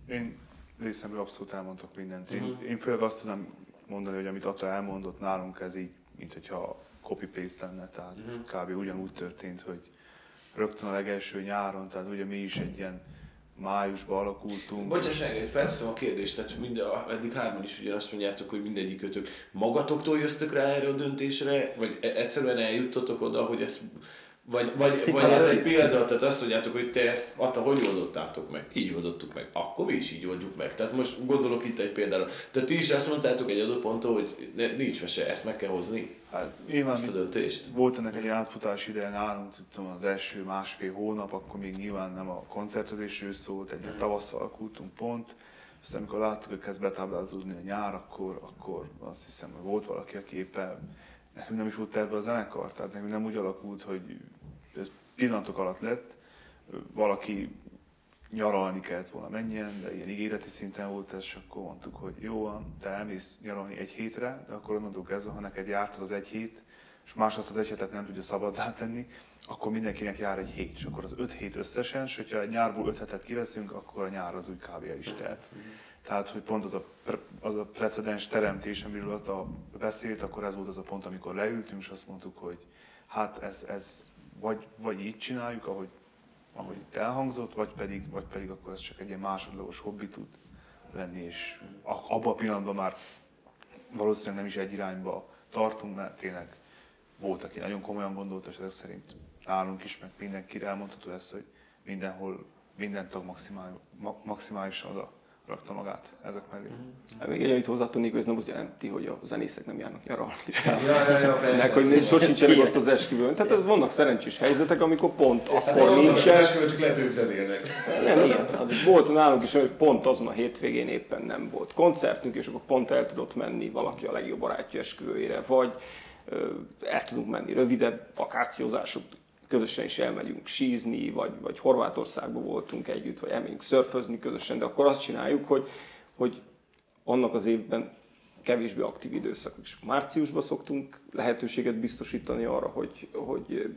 Én részemről abszolút elmondtok mindent. Én, uh-huh. én főleg azt tudom mondani, hogy amit Atta elmondott nálunk, ez így, mint hogyha copy-paste lenne, tehát uh-huh. kb. ugyanúgy történt, hogy rögtön a legelső nyáron, tehát ugye mi is egy ilyen májusban alakultunk. Bocsáss meg, felteszem a kérdést, tehát mind, eddig hárman is ugyanazt mondjátok, hogy mindegyikőtök magatoktól jöztök rá erre a döntésre, vagy e- egyszerűen eljuttatok oda, hogy ezt vagy, vagy, vagy ez egy példa, tehát azt mondjátok, hogy te ezt, Atta, hogy oldottátok meg? Így oldottuk meg. Akkor mi is így oldjuk meg. Tehát most gondolok itt egy példára. Tehát ti is azt mondtátok egy adott ponton, hogy ne, nincs mese, ezt meg kell hozni? Hát nyilván azt a döntést. Volt ennek egy átfutás ideje nálunk, tudom, az első másfél hónap, akkor még nyilván nem a koncertezésről szólt, egy mm. tavasszal alakultunk pont. Aztán amikor láttuk, hogy kezd betáblázódni a nyár, akkor, akkor azt hiszem, hogy volt valaki, aki éppen nekünk nem is volt terve a zenekar, tehát nekünk nem úgy alakult, hogy ez pillanatok alatt lett, valaki nyaralni kellett volna menjen, de ilyen ígéreti szinten volt ez, és akkor mondtuk, hogy jó van, te elmész nyaralni egy hétre, de akkor onnantól kezdve, ha neked járt az egy hét, és más azt az egy hetet nem tudja szabaddá tenni, akkor mindenkinek jár egy hét, és akkor az öt hét összesen, és hogyha egy nyárból öt hetet kiveszünk, akkor a nyár az úgy kb. is telt. Tehát, hogy pont az a, az a precedens teremtés, amiről a beszélt, akkor ez volt az a pont, amikor leültünk, és azt mondtuk, hogy hát ez, ez vagy, vagy így csináljuk, ahogy, ahogy itt elhangzott, vagy pedig, vagy pedig akkor ez csak egy ilyen másodlagos hobbi tud lenni, és abban a pillanatban már valószínűleg nem is egy irányba tartunk, mert tényleg volt, aki nagyon komolyan gondolta, és ez szerint nálunk is, meg mindenkire elmondható lesz, hogy mindenhol minden tag maximál, maximálisan oda rakta magát ezek mellé. Mm. Még egy annyit hozzátennék, hogy ez nem azt jelenti, hogy a zenészek nem járnak nyaralni. Ja, ja, ja, persze. hogy sosincsenek ott az esküvőn. Tehát ez vannak szerencsés helyzetek, amikor pont hát akkor hát nincsen. Az esküvőn csak lehet ők zenélnek. Nem, igen. Az volt nálunk is, hogy pont azon a hétvégén éppen nem volt koncertünk, és akkor pont el tudott menni valaki a legjobb barátja esküvőjére, vagy el tudunk menni rövidebb vakációzások közösen is elmegyünk sízni, vagy, vagy Horvátországban voltunk együtt, vagy elmegyünk szörfözni közösen, de akkor azt csináljuk, hogy, hogy annak az évben kevésbé aktív időszak. És márciusban szoktunk lehetőséget biztosítani arra, hogy, hogy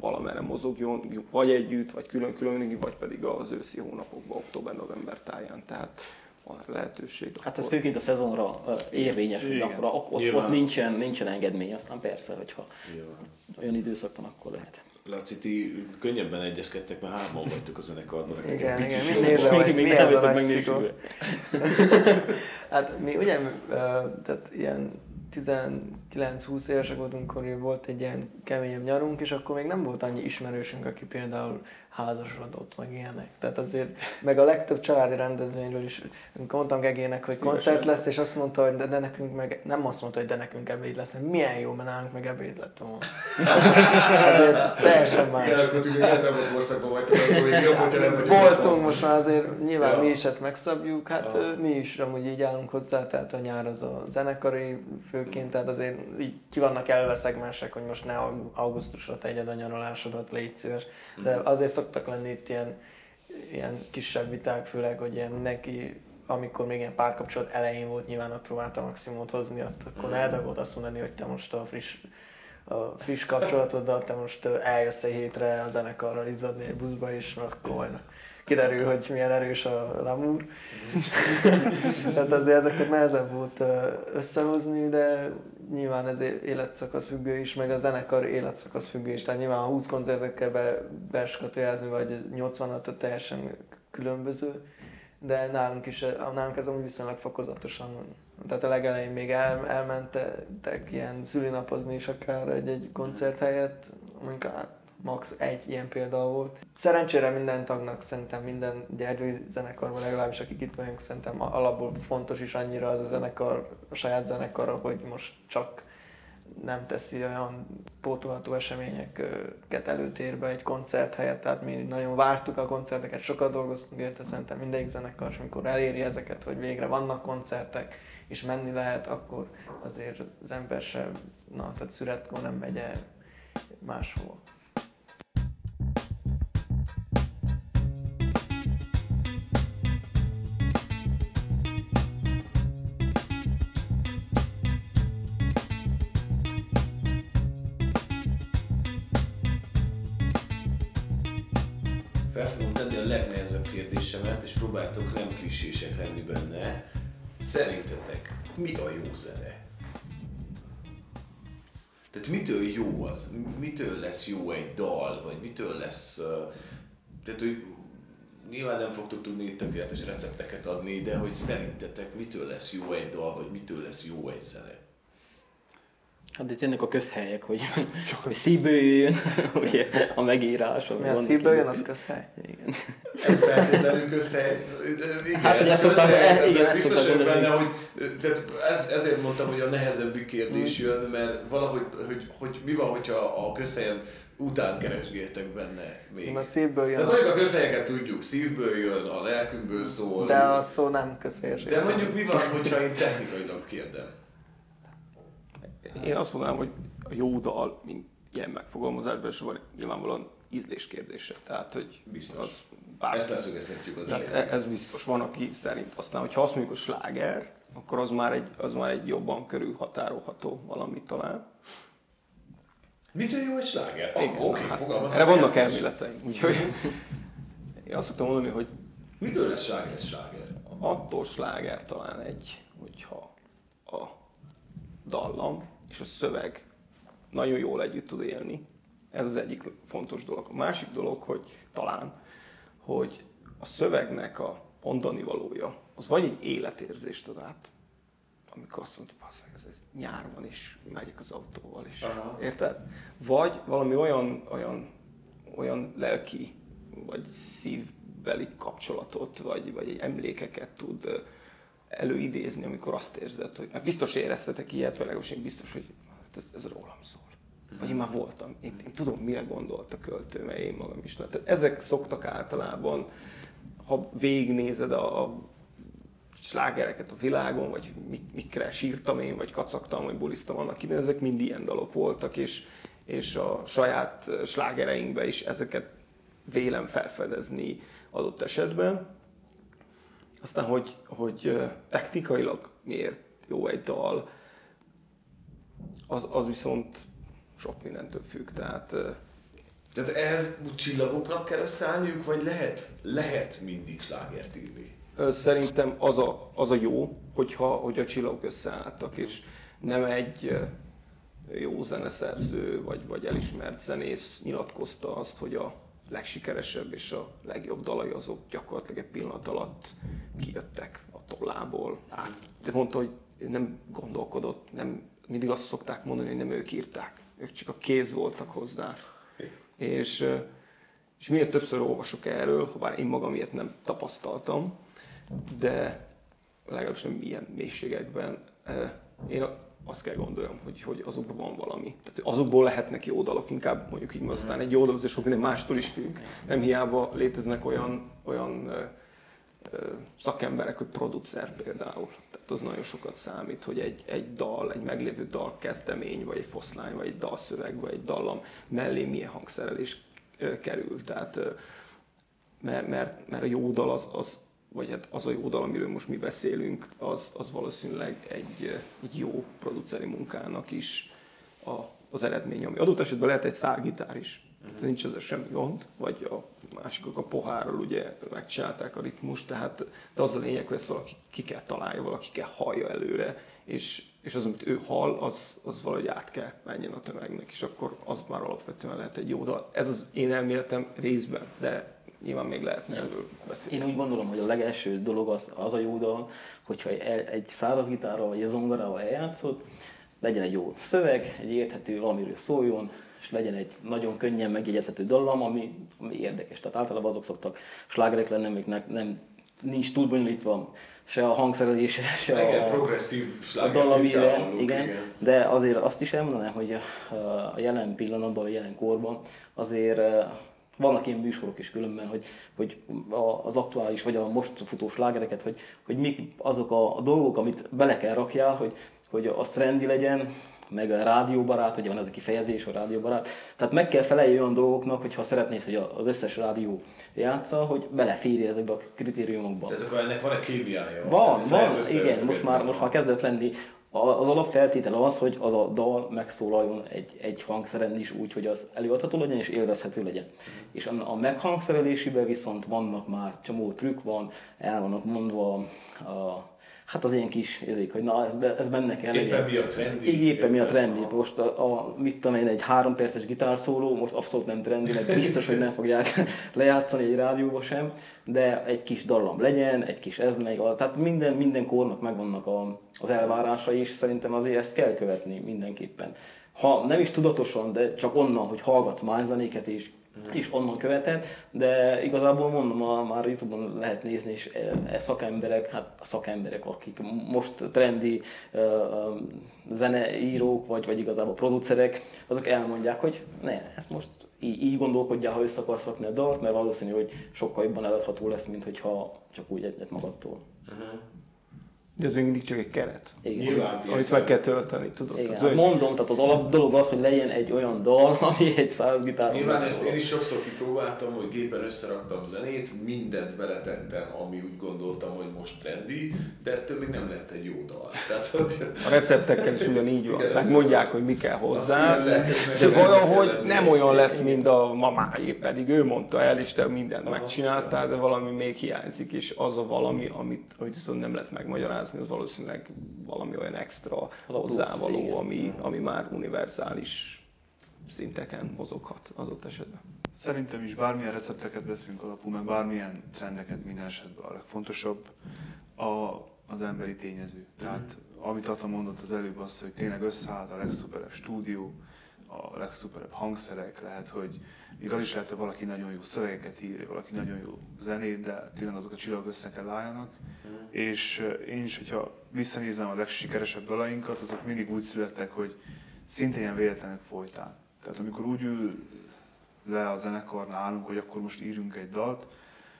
valamerre mozogjon, vagy együtt, vagy külön-külön, vagy pedig az őszi hónapokban, október-november táján. Tehát van lehetőség. Hát ez főként a szezonra érvényes, hogy akkor ott, ott, ott nincsen, nincsen engedmény, aztán persze, hogyha Nyilván. olyan időszak van, akkor lehet. Laci, ti könnyebben egyezkedtek, mert hárman vagytok a zenekarban. Igen, igen, mi nézve vagy, még mi ez a nagy. Hát mi ugye, tehát ilyen 19-20 évesek voltunk, akkor volt egy ilyen keményebb nyarunk, és akkor még nem volt annyi ismerősünk, aki például házasodott, meg ilyenek. Tehát azért, meg a legtöbb családi rendezvényről is, mondtam Gegének, hogy Szívesen. koncert lesz, és azt mondta, hogy de, de nekünk meg, nem azt mondta, hogy de nekünk ebéd lesz, hanem milyen jó, mert nálunk meg ebéd lett volna. azért teljesen más. Igen, akkor tudjuk, hogy korszakban vagytok, akkor még jobb, hogyha nem vagyunk Voltunk most már azért, nyilván Ja. mi is ezt megszabjuk, hát Ja. mi is amúgy így állunk hozzá, tehát a nyár az a zenekari főként, tehát azért így ki vannak elve szegmensek, hogy most ne au- augusztusra tegyed a nyaralásodat, légy szíves. De Mhm. azért szoktak lenni itt ilyen, ilyen kisebb viták, főleg, hogy ilyen mindenki amikor még ilyen párkapcsolat elején volt, nyilván ott próbálta maximumot hozni, ott akkor Mhm. nehezebb volt azt mondani, hogy te most a friss, a friss kapcsolatoddal, te most eljössz egy hétre a zenekarral izzadni egy buszba, és akkor majd kiderül, hogy milyen erős a lamúr. Tehát azért ezeket nehezebb volt összehozni, de nyilván ez életszakasz függő is, meg a zenekar életszakasz függő is. Tehát nyilván a 20 koncertet kell be, beskatojázni, vagy 86 teljesen különböző. De nálunk is, nálunk ez amúgy viszonylag fokozatosan. Tehát a legelején még el, elmentek ilyen szülinapozni is akár egy-egy koncert helyett, mondjuk max. egy ilyen példa volt. Szerencsére minden tagnak szerintem minden gyergyói zenekarban, legalábbis akik itt vagyunk, szerintem alapból fontos is annyira az a zenekar, a saját zenekara, hogy most csak nem teszi olyan pótolható eseményeket előtérbe egy koncert helyett, tehát mi nagyon vártuk a koncerteket, sokat dolgoztunk érte, szerintem mindegyik zenekar, és amikor eléri ezeket, hogy végre vannak koncertek, és menni lehet, akkor azért az ember sem, na, tehát szüretkor nem megy el máshol. Kérdésemet, és próbáltok nem klisések lenni benne. Szerintetek mi a jó zene? Tehát mitől jó az? Mitől lesz jó egy dal? Vagy mitől lesz... Tehát, hogy nyilván nem fogtok tudni itt tökéletes recepteket adni, de hogy szerintetek mitől lesz jó egy dal, vagy mitől lesz jó egy zene? Hát itt jönnek a közhelyek, hogy, Csak hogy szívből jöjjön, ugye, a megírás. ami Mi a szívből jön, az közhely. Igen. Nem feltétlenül össze... Igen, Hát, hogy ezt szoktam- össze- e- igen, ezt biztos szoktam benne, hogy tehát ez, ezért mondtam, hogy a nehezebb kérdés Mm. jön, mert valahogy, hogy, hogy mi van, hogyha a közhelyen után keresgéltek benne még. A szívből jön, Tehát mondjuk a közhelyeket tudjuk, szívből jön, a lelkünkből szól. de a szó nem közhelyes. de mondjuk mi van, hogyha én technikailag kérdem? Én azt mondanám, hogy a jó dal, mint ilyen megfogalmazásban, és van nyilvánvalóan ízlés kérdése. Tehát, hogy Biztos. az bárki- Ezt leszögezhetjük az elején. e- ez biztos. Van, aki szerint aztán, hogyha azt mondjuk a sláger, akkor az már egy, az már egy jobban körülhatárolható valami talán. Mitől jó egy sláger? Ah, Igen, Oké, hát Erre vannak elméleteim. Úgyhogy én azt szoktam mondani, hogy Mitől lesz sláger sláger? attól sláger talán egy, hogyha a dallam és a szöveg nagyon jól együtt tud élni. Ez az egyik fontos dolog. A másik dolog, hogy talán, hogy a szövegnek a mondani valója, az vagy egy életérzést ad át, amikor azt mondod, basszeg, ez, ez nyár van, és megyek az autóval is. Aha. Érted? Vagy valami olyan, olyan, olyan lelki, vagy szívbeli kapcsolatot, vagy, vagy egy emlékeket tud előidézni, amikor azt érzed, hogy mert biztos éreztetek ilyet, vagy legalábbis én biztos, hogy hát ez, ez rólam szól. Vagy én már voltam, én, én tudom, mire gondolt a költő, mert én magam is. Tehát ezek szoktak általában, ha végignézed a, a slágereket a világon, vagy mik- mikre sírtam én, vagy kacagtam, vagy bulisztam annak idején, ezek mind ilyen dalok voltak, és, és a saját slágereinkbe is ezeket vélem felfedezni adott esetben. Aztán, hogy, hogy technikailag miért jó egy dal, az, az viszont sok mindentől függ. Tehát Tehát ehhez csillagoknak kell összeállniuk, vagy lehet, lehet mindig slágert írni? Szerintem az a, az a jó, hogyha hogy a csillagok összeálltak, és nem egy, jó zeneszerző, vagy, vagy elismert zenész nyilatkozta azt, hogy a legsikeresebb és a legjobb dalai azok gyakorlatilag egy pillanat alatt kijöttek a tollából. Át. De mondta, hogy nem gondolkodott, nem, mindig azt szokták mondani, hogy nem ők írták, ők csak a kéz voltak hozzá. És, és miért többször olvasok erről, ha bár én magam ilyet nem tapasztaltam, de legalábbis nem ilyen mélységekben, én azt kell gondoljam, hogy, hogy azokban van valami. Tehát azokból lehetnek jó dalok, inkább mondjuk így, aztán egy jó dal az sok minden mástól is függ. Nem hiába léteznek olyan, olyan szakemberek, hogy producer például. Tehát az nagyon sokat számít, hogy egy, egy dal, egy meglévő dal kezdemény, vagy egy foszlány, vagy egy dalszöveg, vagy egy dallam mellé milyen hangszerelés kerül. Tehát, mert, mert, mert a jó dal az, az vagy hát az a jó dal, amiről most mi beszélünk, az, az valószínűleg egy, egy jó produceri munkának is a, az eredmény, ami adott esetben lehet egy szárgitár is. Uh-huh. Nincs ezzel semmi gond, vagy a másikok a pohárral ugye megcsinálták a ritmus, tehát de az a lényeg, hogy ezt valaki ki kell találja, valaki kell hallja előre, és, és az, amit ő hall, az, az valahogy át kell menjen a tömegnek, és akkor az már alapvetően lehet egy jó dal. Ez az én elméletem részben, de nyilván még lehetne erről beszélni. Én úgy gondolom, hogy a legelső dolog az, az a jó dal, hogyha egy száraz gitárral vagy egy zongorával eljátszod, legyen egy jó szöveg, egy érthető, amiről szóljon, és legyen egy nagyon könnyen megjegyezhető dallam, ami, ami érdekes. Tehát általában azok szoktak slágerek lenni, amiknek nem, nincs túl bonyolítva se a hangszerelése, se igen, a, progresszív a dallamire, igen, igen, de azért azt is elmondanám, hogy a, a jelen pillanatban, a jelen korban azért vannak ilyen műsorok is különben, hogy, hogy az aktuális vagy a most futó slágereket, hogy, hogy mik azok a, a dolgok, amit bele kell rakjál, hogy, hogy az trendi legyen, meg a rádióbarát, ugye van ez a kifejezés, a rádióbarát. Tehát meg kell felelni olyan dolgoknak, hogyha szeretnéd, hogy az összes rádió játsza, hogy beleférje ezekbe a kritériumokba. Tehát akkor ennek van egy kémiája. Van, van, igen, most már, most már kezdett lenni az alapfeltétel az, hogy az a dal megszólaljon egy, egy hangszeren is úgy, hogy az előadható legyen és élvezhető legyen. És a, a meghangszerelésébe viszont vannak már csomó trükk van, el vannak mondva a, hát az ilyen kis érzék, hogy na ez, ez benne kell legyen. Éppen mi a trendi. Igen, éppen mi a trendi. Most a, a mit tudom én, egy három perces gitárszóló, most abszolút nem trendi, mert biztos, hogy nem fogják lejátszani egy rádióba sem, de egy kis dallam legyen, egy kis ez meg, az, tehát minden, minden kornak megvannak a, az elvárásai, és szerintem azért ezt kell követni mindenképpen. Ha nem is tudatosan, de csak onnan, hogy hallgatsz más zenéket, és és onnan követett, de igazából mondom, a, már Youtube-on lehet nézni, és e, e szakemberek, hát a szakemberek, akik most trendi e, zeneírók, vagy, vagy igazából producerek, azok elmondják, hogy ne, ezt most így, így gondolkodjál, ha össze akarsz rakni a dalt, mert valószínű, hogy sokkal jobban eladható lesz, mint hogyha csak úgy egyet magadtól. Uh-huh. De ez még mindig csak egy keret. Igen. Nyilván, amit meg kell tölteni, tudod? Igen, tehát, mondom, tehát az alap dolog az, hogy legyen egy olyan dal, ami egy száz gitár. Nyilván ezt én is sokszor kipróbáltam, hogy gépen összeraktam zenét, mindent beletettem, ami úgy gondoltam, hogy most trendi, de ettől még nem lett egy jó dal. Tehát, hogy... A receptekkel is ugyanígy van. Megmondják, hogy mi kell hozzá, de valahogy nem olyan lesz, mint a mamáé, pedig ő mondta el, és te mindent megcsináltál, de valami még hiányzik, és az a valami, amit, amit viszont nem lehet megmagyarázni magyarázni, az valószínűleg valami olyan extra hozzávaló, ami, ami már univerzális szinteken mozoghat adott esetben. Szerintem is bármilyen recepteket veszünk alapul, meg bármilyen trendeket minden esetben a legfontosabb a, az emberi tényező. Tehát amit Ata mondott az előbb az, hogy tényleg összeállt a legszuperebb stúdió, a legszuperebb hangszerek, lehet, hogy még az is lehet, hogy valaki nagyon jó szövegeket ír, valaki nagyon jó zenét, de tényleg azok a csillagok össze kell álljanak. Mm. És én is, hogyha visszanézem a legsikeresebb dalainkat, azok mindig úgy születtek, hogy szinte ilyen véletlenek folytán. Tehát amikor úgy ül le a zenekar nálunk, hogy akkor most írjunk egy dalt,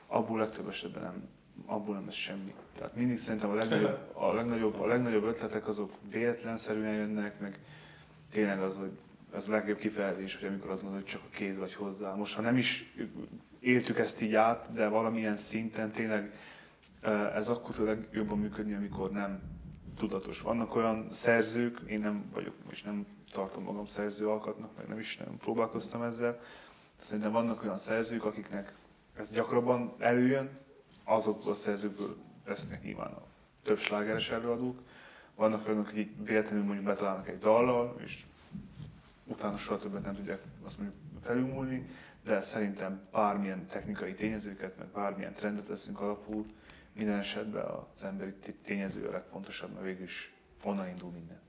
abból legtöbb esetben nem, abból nem lesz semmi. Tehát mindig szerintem a legnagyobb, a legnagyobb, a legnagyobb ötletek azok véletlenszerűen jönnek, meg tényleg az, hogy ez a legjobb kifejezés, hogy amikor azt gondolod, hogy csak a kéz vagy hozzá. Most, ha nem is éltük ezt így át, de valamilyen szinten tényleg ez akkor tud legjobban működni, amikor nem tudatos. Vannak olyan szerzők, én nem vagyok, és nem tartom magam szerző alkatnak, meg nem is nem próbálkoztam ezzel, szerintem vannak olyan szerzők, akiknek ez gyakrabban előjön, azokból a szerzőkből lesznek nyilván a több slágeres előadók. Vannak olyanok, akik véletlenül mondjuk betalálnak egy dallal, és utána soha többet nem tudják azt mondjuk felülmúlni, de szerintem bármilyen technikai tényezőket, meg bármilyen trendet veszünk alapul, minden esetben az emberi tényező a legfontosabb, mert végül is onnan indul minden.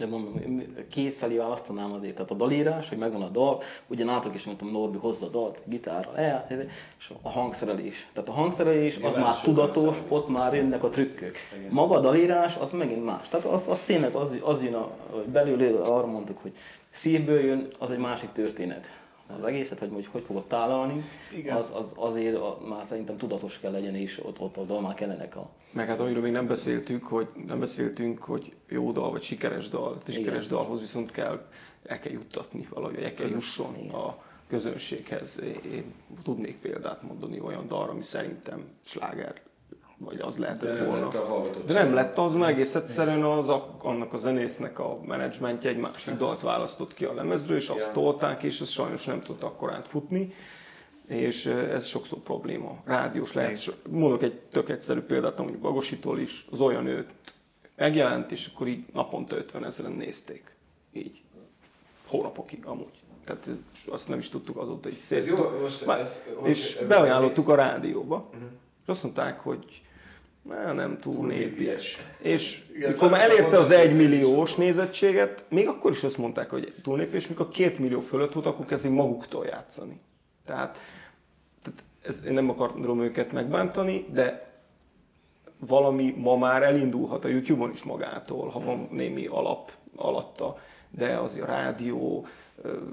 De mondom, két felé választanám azért. Tehát a dalírás, hogy megvan a dal, ugye nátok is mondtam, Norbi hozza a dalt, gitárral el, és a hangszerelés. Tehát a hangszerelés az már tudatos, ott már jönnek a trükkök. Maga a dalírás az megint más. Tehát az, az tényleg az, az jön a, belül, arra mondtuk, hogy szívből jön, az egy másik történet az egészet, hogy hogy, hogy fogod tálalni, Igen. Az, az, azért már szerintem tudatos kell legyen, és ott, ott, ott már kellenek a... Meg hát amiről még nem beszéltünk, hogy nem beszéltünk, hogy jó dal, vagy sikeres dal. A sikeres dalhoz viszont kell, el kell juttatni valahogy, el kell jusson Igen. a közönséghez. Én tudnék példát mondani olyan dalra, ami szerintem sláger vagy az lehetett De volna. Lett a De nem lett az, mert egész egyszerűen az, a, annak a zenésznek a menedzsmentje egy másik dalt választott ki a lemezről, és azt tolták, és ez sajnos nem tudta akkor futni. És ez sokszor probléma. Rádiós lehet. Mondok egy tök egyszerű példát, hogy Bagositól is, az olyan őt megjelent, és akkor így naponta 50 ezeren nézték. Így. Hónapokig amúgy. Tehát azt nem is tudtuk azóta így szép. Ez jó, most ez, és beajánlottuk a rádióba, uh-huh. és azt mondták, hogy Na, nem túl, túl népies. És Igen, mikor már elérte az egymilliós nézettséget, még akkor is azt mondták, hogy túl népies, mikor két millió fölött volt, akkor kezdik maguktól játszani. Tehát, tehát ez, én nem akarom őket megbántani, de valami ma már elindulhat a YouTube-on is magától, ha van némi alap alatta, de az a rádió,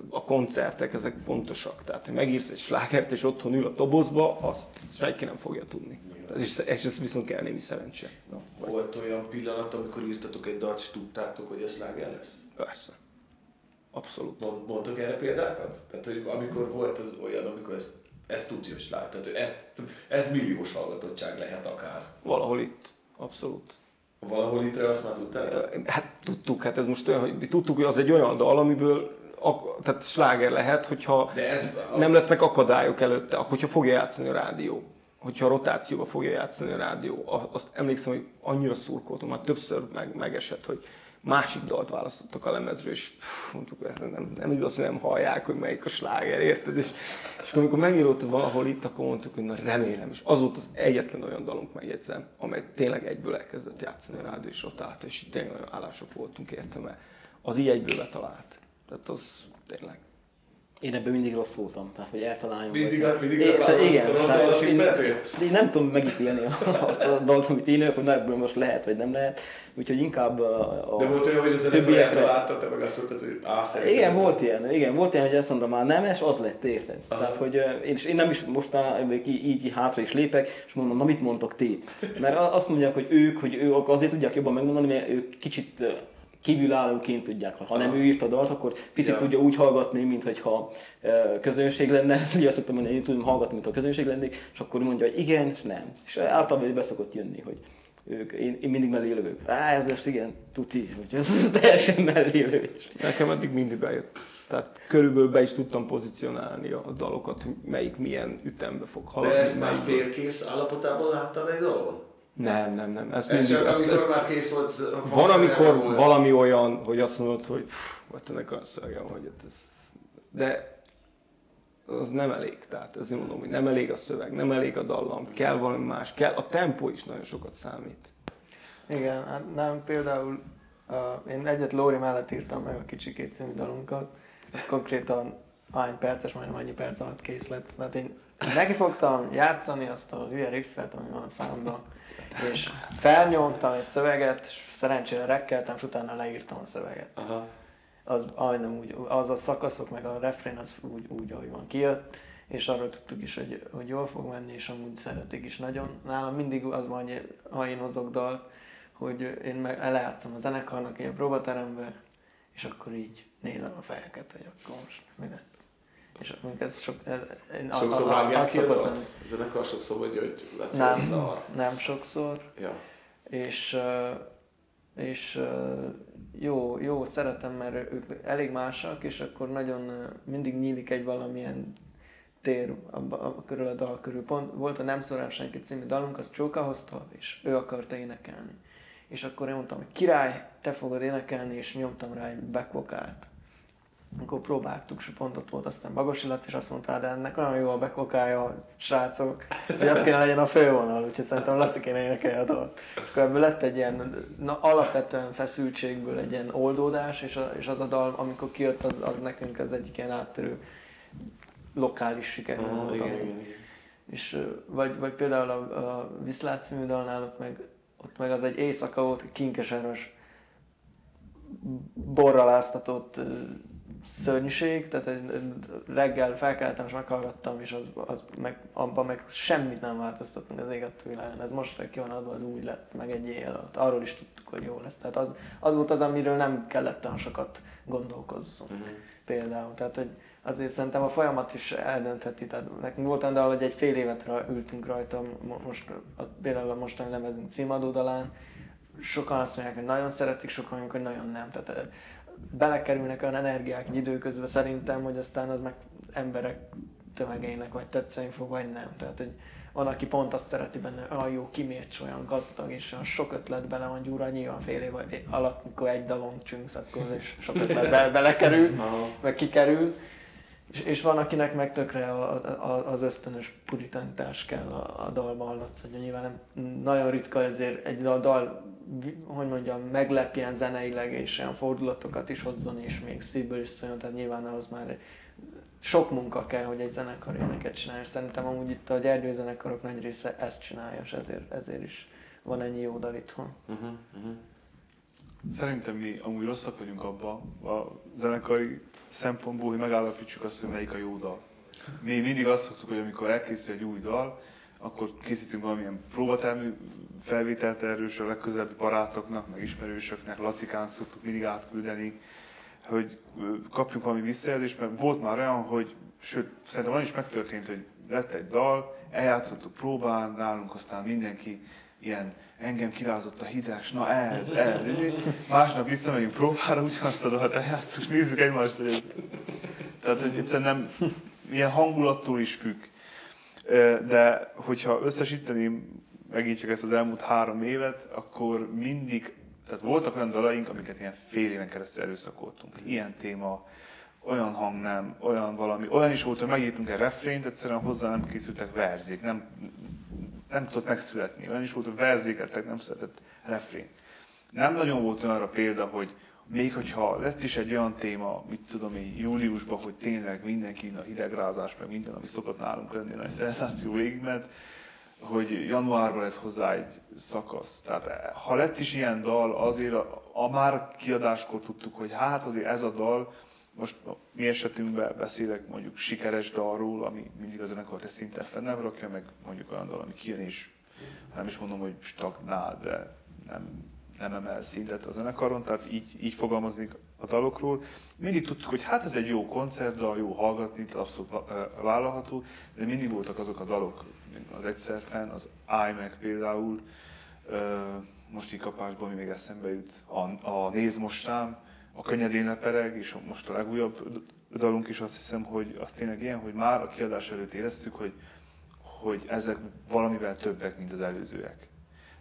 a koncertek, ezek fontosak. Tehát, hogy megírsz egy slágert, és otthon ül a dobozba, azt senki nem fogja tudni. És, és ez viszont kell némi szerencse. No, Volt olyan pillanat, amikor írtatok egy dalt, és tudtátok, hogy ez sláger lesz? Persze. Abszolút. Mond, mondtok erre példákat? Tehát, hogy amikor volt az olyan, amikor ezt, ezt tudja, hogy lát, tehát ez, ez milliós hallgatottság lehet akár. Valahol itt. Abszolút. Valahol itt azt már tudtátok? Hát tudtuk, hát ez most olyan, hogy tudtuk, hogy az egy olyan dal, amiből ak- tehát sláger lehet, hogyha De ez, nem lesznek akadályok előtte, hogyha fogja játszani a rádió hogyha rotációba fogja játszani a rádió, azt emlékszem, hogy annyira szurkoltam, már többször meg, megesett, hogy másik dalt választottak a lemezről, és mondtuk, ez nem, nem igaz, hogy nem hallják, hogy melyik a sláger, érted? És, és amikor megíródtad valahol itt, akkor mondtuk, hogy na remélem, és az volt az egyetlen olyan dalunk, megjegyzem, amely tényleg egyből elkezdett játszani a rádió, és rotált, és tényleg olyan állások voltunk érte, mert az így egyből betalált. Tehát az tényleg én ebben mindig rossz voltam, tehát hogy eltaláljam. Mindig, a, mindig én, a rossz, igen, rossz rossz én, én, nem tudom megítélni azt a dalt, amit én hogy ebből most lehet, vagy nem lehet. Úgyhogy inkább a, De volt olyan, hogy az zenekar eltalálta, te meg azt mondtad, hogy á, Igen, volt ilyen, igen, volt ilyen, hogy azt mondtam már nem, és az lett, érted? Aha. Tehát, hogy én, és én nem is mostan így, így, hátra is lépek, és mondom, na mit mondtok ti? Mert azt mondják, hogy ők, hogy ők azért tudják jobban megmondani, mert ők kicsit kívülállóként tudják, ha nem ő írt a dalt, akkor picit ja. tudja úgy hallgatni, mint hogyha közönség lenne, ezt ugye azt szoktam mondani, hogy én tudom hallgatni, mint a közönség lennék, és akkor mondja, hogy igen, és nem. És általában beszokott jönni, hogy ők, én, én mindig mellé lövök. Á, ez most igen, tuti, hogy ez teljesen mellé lövés. Nekem eddig mindig bejött. Tehát körülbelül be is tudtam pozícionálni a dalokat, melyik milyen ütembe fog haladni. De ezt már félkész állapotában láttad egy dalon? Nem, nem, nem. Ez, ez mindig, csak ez, amikor ez, már kész volt. Van, amikor volt. valami olyan, hogy azt mondod, hogy vagy ennek a szövegem, hogy ez, de az nem elég. Tehát ezért mondom, hogy nem elég a szöveg, nem elég a dallam, kell valami más, kell. A tempó is nagyon sokat számít. Igen, hát nem például uh, én egyet Lóri mellett írtam meg a Kicsikét című dalunkat, ez konkrétan hány perces, majdnem annyi perc alatt kész lett. Tehát én neki fogtam játszani azt a hülye riffet, ami van a számban, és felnyomtam egy szöveget, és szerencsére rekkeltem, és utána leírtam a szöveget. Aha. Az majdnem úgy, az a szakaszok, meg a refrén az úgy, úgy ahogy van kijött, és arról tudtuk is, hogy, hogy jól fog menni, és amúgy szeretik is nagyon. Nálam mindig az van, hogy ha én hozok dalt, hogy én meg lejátszom a zenekarnak egy próbaterembe, és akkor így nézem a fejeket, hogy akkor most mi lesz. És ez sok, ez, én sokszor vágják ki a dalt? A zenekar sokszor mondja, hogy lesz nem, szar. Nem sokszor. Ja. És, és jó, jó, szeretem, mert ők elég másak, és akkor nagyon mindig nyílik egy valamilyen tér abba, a, körül a dal körül. Pont volt a Nem szórám senki című dalunk, az Csóka hozta, és ő akarta énekelni. És akkor én mondtam, hogy király, te fogod énekelni, és nyomtam rá egy back akkor próbáltuk, és pont ott volt aztán Bagosi Laci, és azt mondta, de ennek olyan jó a bekokája, srácok, hogy az kéne legyen a fővonal, úgyhogy szerintem Laci kéne énekelni a dalt. És akkor ebből lett egy ilyen na, alapvetően feszültségből egy ilyen oldódás, és, a, és az a dal, amikor kijött, az, az nekünk az egyik ilyen áttörő lokális siker Aha, volt. igen, igen, igen. És vagy, vagy például a, a Viszlát című dalnál ott meg, ott meg az egy éjszaka volt, kinkeseres borral áztatott ö, szörnyűség, tehát reggel felkeltem és meghallgattam, és az, az meg, abban meg semmit nem változtattunk az éget világán. Ez most, ki van adva, az úgy lett, meg egy éjjel alatt. Arról is tudtuk, hogy jó lesz. Tehát az, az volt az, amiről nem kellett olyan sokat gondolkozzunk Mhm. például. Tehát, hogy azért szerintem a folyamat is eldöntheti. Tehát nekünk volt dal, hogy egy fél évet ültünk rajta, mo- most, a, például a mostani lemezünk címadó dalán, sokan azt mondják, hogy nagyon szeretik, sokan mondják, hogy nagyon nem. Tehát eh, belekerülnek olyan energiák egy időközben szerintem, hogy aztán az meg emberek tömegeinek vagy tetszeni fog, vagy nem. Tehát, hogy van, aki pont azt szereti benne, hogy jó, kimércs olyan gazdag, és olyan sok ötlet bele van gyúrva, nyilván fél év alatt, mikor egy dalon csüngsz, akkor és sok ötlet be, belekerül, meg kikerül. És, és van, akinek meg tökre a, a, az ösztönös puritantás kell a, a dalba hallatsz, hogy nyilván nem, nagyon ritka ezért egy dal, dal, hogy mondjam, meglepjen zeneileg, és olyan fordulatokat is hozzon, és még szívből is szóljon, tehát nyilván ahhoz már sok munka kell, hogy egy zenekar éneket csinálja, és szerintem amúgy itt a Gyergyő zenekarok nagy része ezt csinálja, és ezért, ezért is van ennyi jó dal itthon. Mhm, mhm. Szerintem mi amúgy rosszak vagyunk abba a zenekari szempontból, hogy megállapítsuk azt, hogy melyik a jó dal. Mi mindig azt szoktuk, hogy amikor elkészül egy új dal, akkor készítünk valamilyen próbatermű felvételt erről, a legközelebbi barátoknak, meg ismerősöknek, Lacikán szoktuk mindig átküldeni, hogy kapjunk valami visszajelzést, mert volt már olyan, hogy, sőt, szerintem van is megtörtént, hogy lett egy dal, eljátszottuk próbán, nálunk aztán mindenki ilyen engem kirázott a hideg, na ez, ez, ez. Másnap visszamegyünk próbára, ugyanazt a dalt eljátszunk, és nézzük egymást, hogy ez... Tehát, hogy egyszerűen nem, ilyen hangulattól is függ. De hogyha összesíteném megint csak ezt az elmúlt három évet, akkor mindig, tehát voltak olyan dalaink, amiket ilyen fél éven keresztül erőszakoltunk. Ilyen téma, olyan hang nem, olyan valami, olyan is volt, hogy megírtunk egy refrént, egyszerűen hozzá nem készültek verzék, nem, nem tudott megszületni. Olyan is volt, hogy verzékeltek, nem született refrén. Nem nagyon volt olyanra példa, hogy még hogyha lett is egy olyan téma, mit tudom én, júliusban, hogy tényleg mindenki a hidegrázás, meg minden, ami szokott nálunk lenni, nagy szenzáció végigment, hogy januárban lett hozzá egy szakasz. Tehát ha lett is ilyen dal, azért a, a már kiadáskor tudtuk, hogy hát azért ez a dal, most a mi esetünkben beszélek mondjuk sikeres dalról, ami mindig a zenekart egy szinten fenn nem rakja, meg mondjuk olyan dal, ami kijön és nem is mondom, hogy stagnál, de nem, nem emel szintet a zenekaron, tehát így, így fogalmaznék a dalokról. Mindig tudtuk, hogy hát ez egy jó koncertdal, jó hallgatni, abszolút ö, vállalható, de mindig voltak azok a dalok, az egyszer fenn, az iMac például, most így kapásban, ami még eszembe jut, a, a Nézd most rám, a Könnyedén lepereg, és most a legújabb dalunk is azt hiszem, hogy az tényleg ilyen, hogy már a kiadás előtt éreztük, hogy, hogy ezek valamivel többek, mint az előzőek.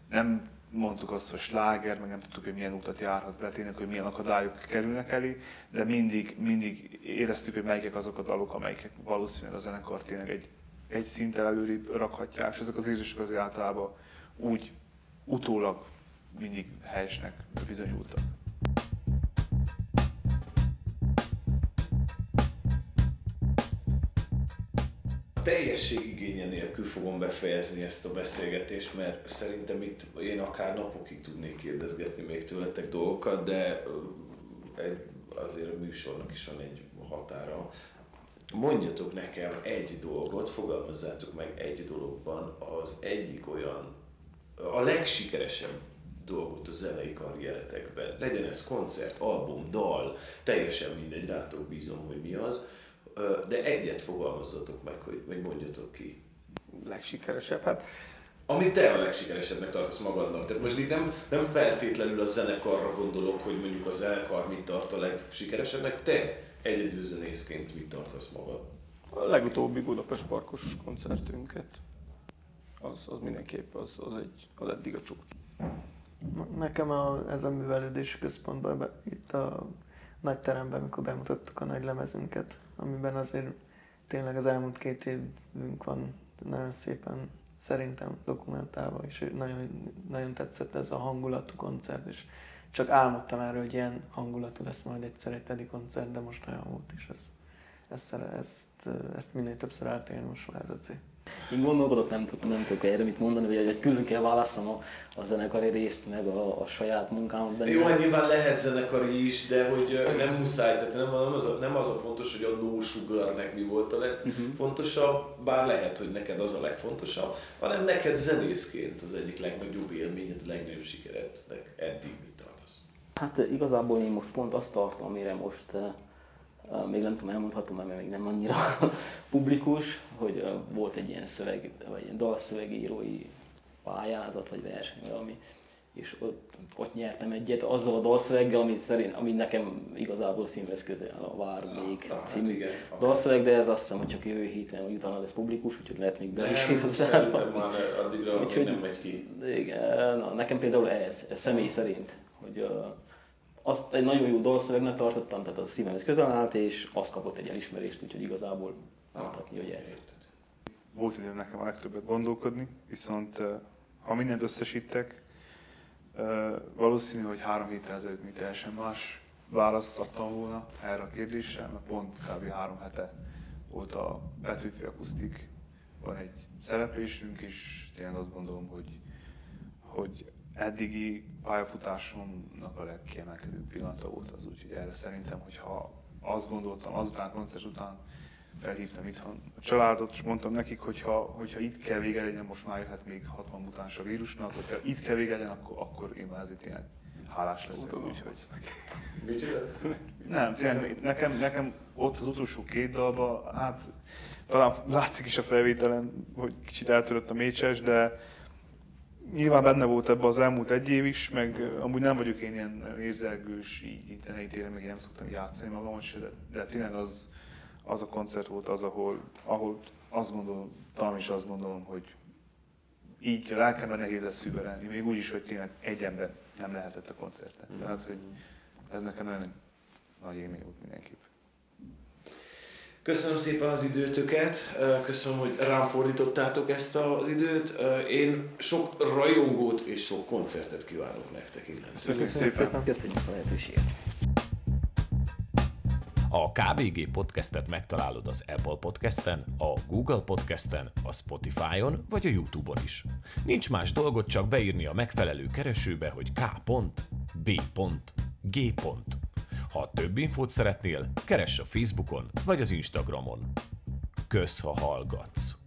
Nem mondtuk azt, hogy sláger, meg nem tudtuk, hogy milyen utat járhat be, tényleg, hogy milyen akadályok kerülnek elé, de mindig, mindig éreztük, hogy melyikek azok a dalok, amelyek valószínűleg a zenekar tényleg egy, egy szinttel előrébb rakhatják, és ezek az érzések azért általában úgy utólag mindig helyesnek bizonyultak. Teljesség igénye nélkül fogom befejezni ezt a beszélgetést, mert szerintem itt én akár napokig tudnék kérdezgetni még tőletek dolgokat, de egy, azért a műsornak is van egy határa. Mondjatok nekem egy dolgot, fogalmazzátok meg egy dologban az egyik olyan, a legsikeresebb dolgot a zenei karrieretekben. Legyen ez koncert, album, dal, teljesen mindegy, rátok bízom, hogy mi az. De egyet fogalmazzatok meg, hogy, hogy mondjatok ki. Legsikeresebb, hát Amit te a legsikeresebbnek tartasz magadnak. Tehát most itt nem, nem feltétlenül a zenekarra gondolok, hogy mondjuk a zenekar mit tart a legsikeresebbnek, te egyedül zenészként mit tartasz magad. a legutóbbi Budapest Parkos koncertünket, az, az mindenképp az, az, egy, az eddig a csúcs. Nekem a, ez a művelődési központban be, itt a nagy teremben, amikor bemutattuk a nagy lemezünket, amiben azért tényleg az elmúlt két évünk van nagyon szépen szerintem dokumentálva, és nagyon, nagyon tetszett ez a hangulatú koncert, és csak álmodtam erről, hogy ilyen hangulatú lesz majd egyszer egy Teddy koncert, de most olyan volt, és ez, ezt, ezt, ezt minél többször átélni most már ez a cél. Én gondolkodok, nem tudok, nem tudok erre mit mondani, vagy hogy külön kell választom a, a zenekari részt, meg a, a saját munkámat benne. Jó, hát nyilván lehet zenekari is, de hogy nem muszáj, tehát nem, nem, az, a, nem az a fontos, hogy a no sugarnek mi volt a legfontosabb, bár lehet, hogy neked az a legfontosabb, hanem neked zenészként az egyik legnagyobb élményed, a legnagyobb sikerednek eddig. Hát igazából én most pont azt tartom, amire most még nem tudom, elmondhatom, mert még nem annyira publikus, hogy volt egy ilyen szöveg, vagy ilyen dalszövegírói pályázat, vagy verseny, valami, és ott, ott nyertem egyet azzal a dalszöveggel, ami, szerint, ami nekem igazából színvesz közel, a Vár még ah, című hát igen, dalszöveg, de ez azt hiszem, hogy csak jövő héten, hogy utána lesz publikus, úgyhogy lehet még bele is Szerintem már addigra úgyhogy, nem megy ki. Igen, na, nekem például ez, ez személy szerint, hogy uh, azt egy nagyon jó dalszövegnek tartottam, tehát a szívemhez közel állt, és azt kapott egy elismerést, úgyhogy igazából mondhatni, hogy ez. Volt időm nekem a legtöbbet gondolkodni, viszont ha mindent összesítek, valószínű, hogy három héttel ezelőtt mi teljesen más választ adtam volna erre a kérdésre, mert pont kb. három hete volt a Petőfi Akusztik, van egy szereplésünk, és tényleg azt gondolom, hogy, hogy eddigi pályafutásomnak a legkiemelkedőbb pillanata volt az, úgyhogy erre szerintem, hogyha azt gondoltam, azután, koncert után felhívtam itthon a családot, és mondtam nekik, hogyha, hogyha itt kell vége legyen, most már jöhet még 60 mutáns a vírusnak, hogyha itt kell vége legyen, akkor, akkor én már ezért tényleg hálás leszek, úgyhogy... Nem, tényleg, nekem, nekem ott az utolsó két dalban, hát talán látszik is a felvételen, hogy kicsit eltörött a mécses, de nyilván benne volt ebbe az elmúlt egy év is, meg amúgy nem vagyok én ilyen érzelgős, így, zenei téren, én nem szoktam játszani magam se, de, de tényleg az, az a koncert volt az, ahol, ahol azt gondolom, talán is azt gondolom, hogy így a lelkemben nehéz lesz szüberelni, még úgy is, hogy tényleg egy ember nem lehetett a koncerten. Mm. Tehát, hogy ez nekem nagyon nagy élmény volt mindenképp. Köszönöm szépen az időtöket, köszönöm, hogy rám fordítottátok ezt az időt. Én sok rajongót és sok koncertet kívánok nektek innen. Köszönjük szépen. Köszönjük a lehetőséget. A KBG podcastet megtalálod az Apple podcasten, a Google podcasten, a Spotify-on vagy a YouTube-on is. Nincs más dolgot, csak beírni a megfelelő keresőbe, hogy k.b.g. Ha több infót szeretnél, keress a Facebookon vagy az Instagramon. Kösz, ha hallgatsz!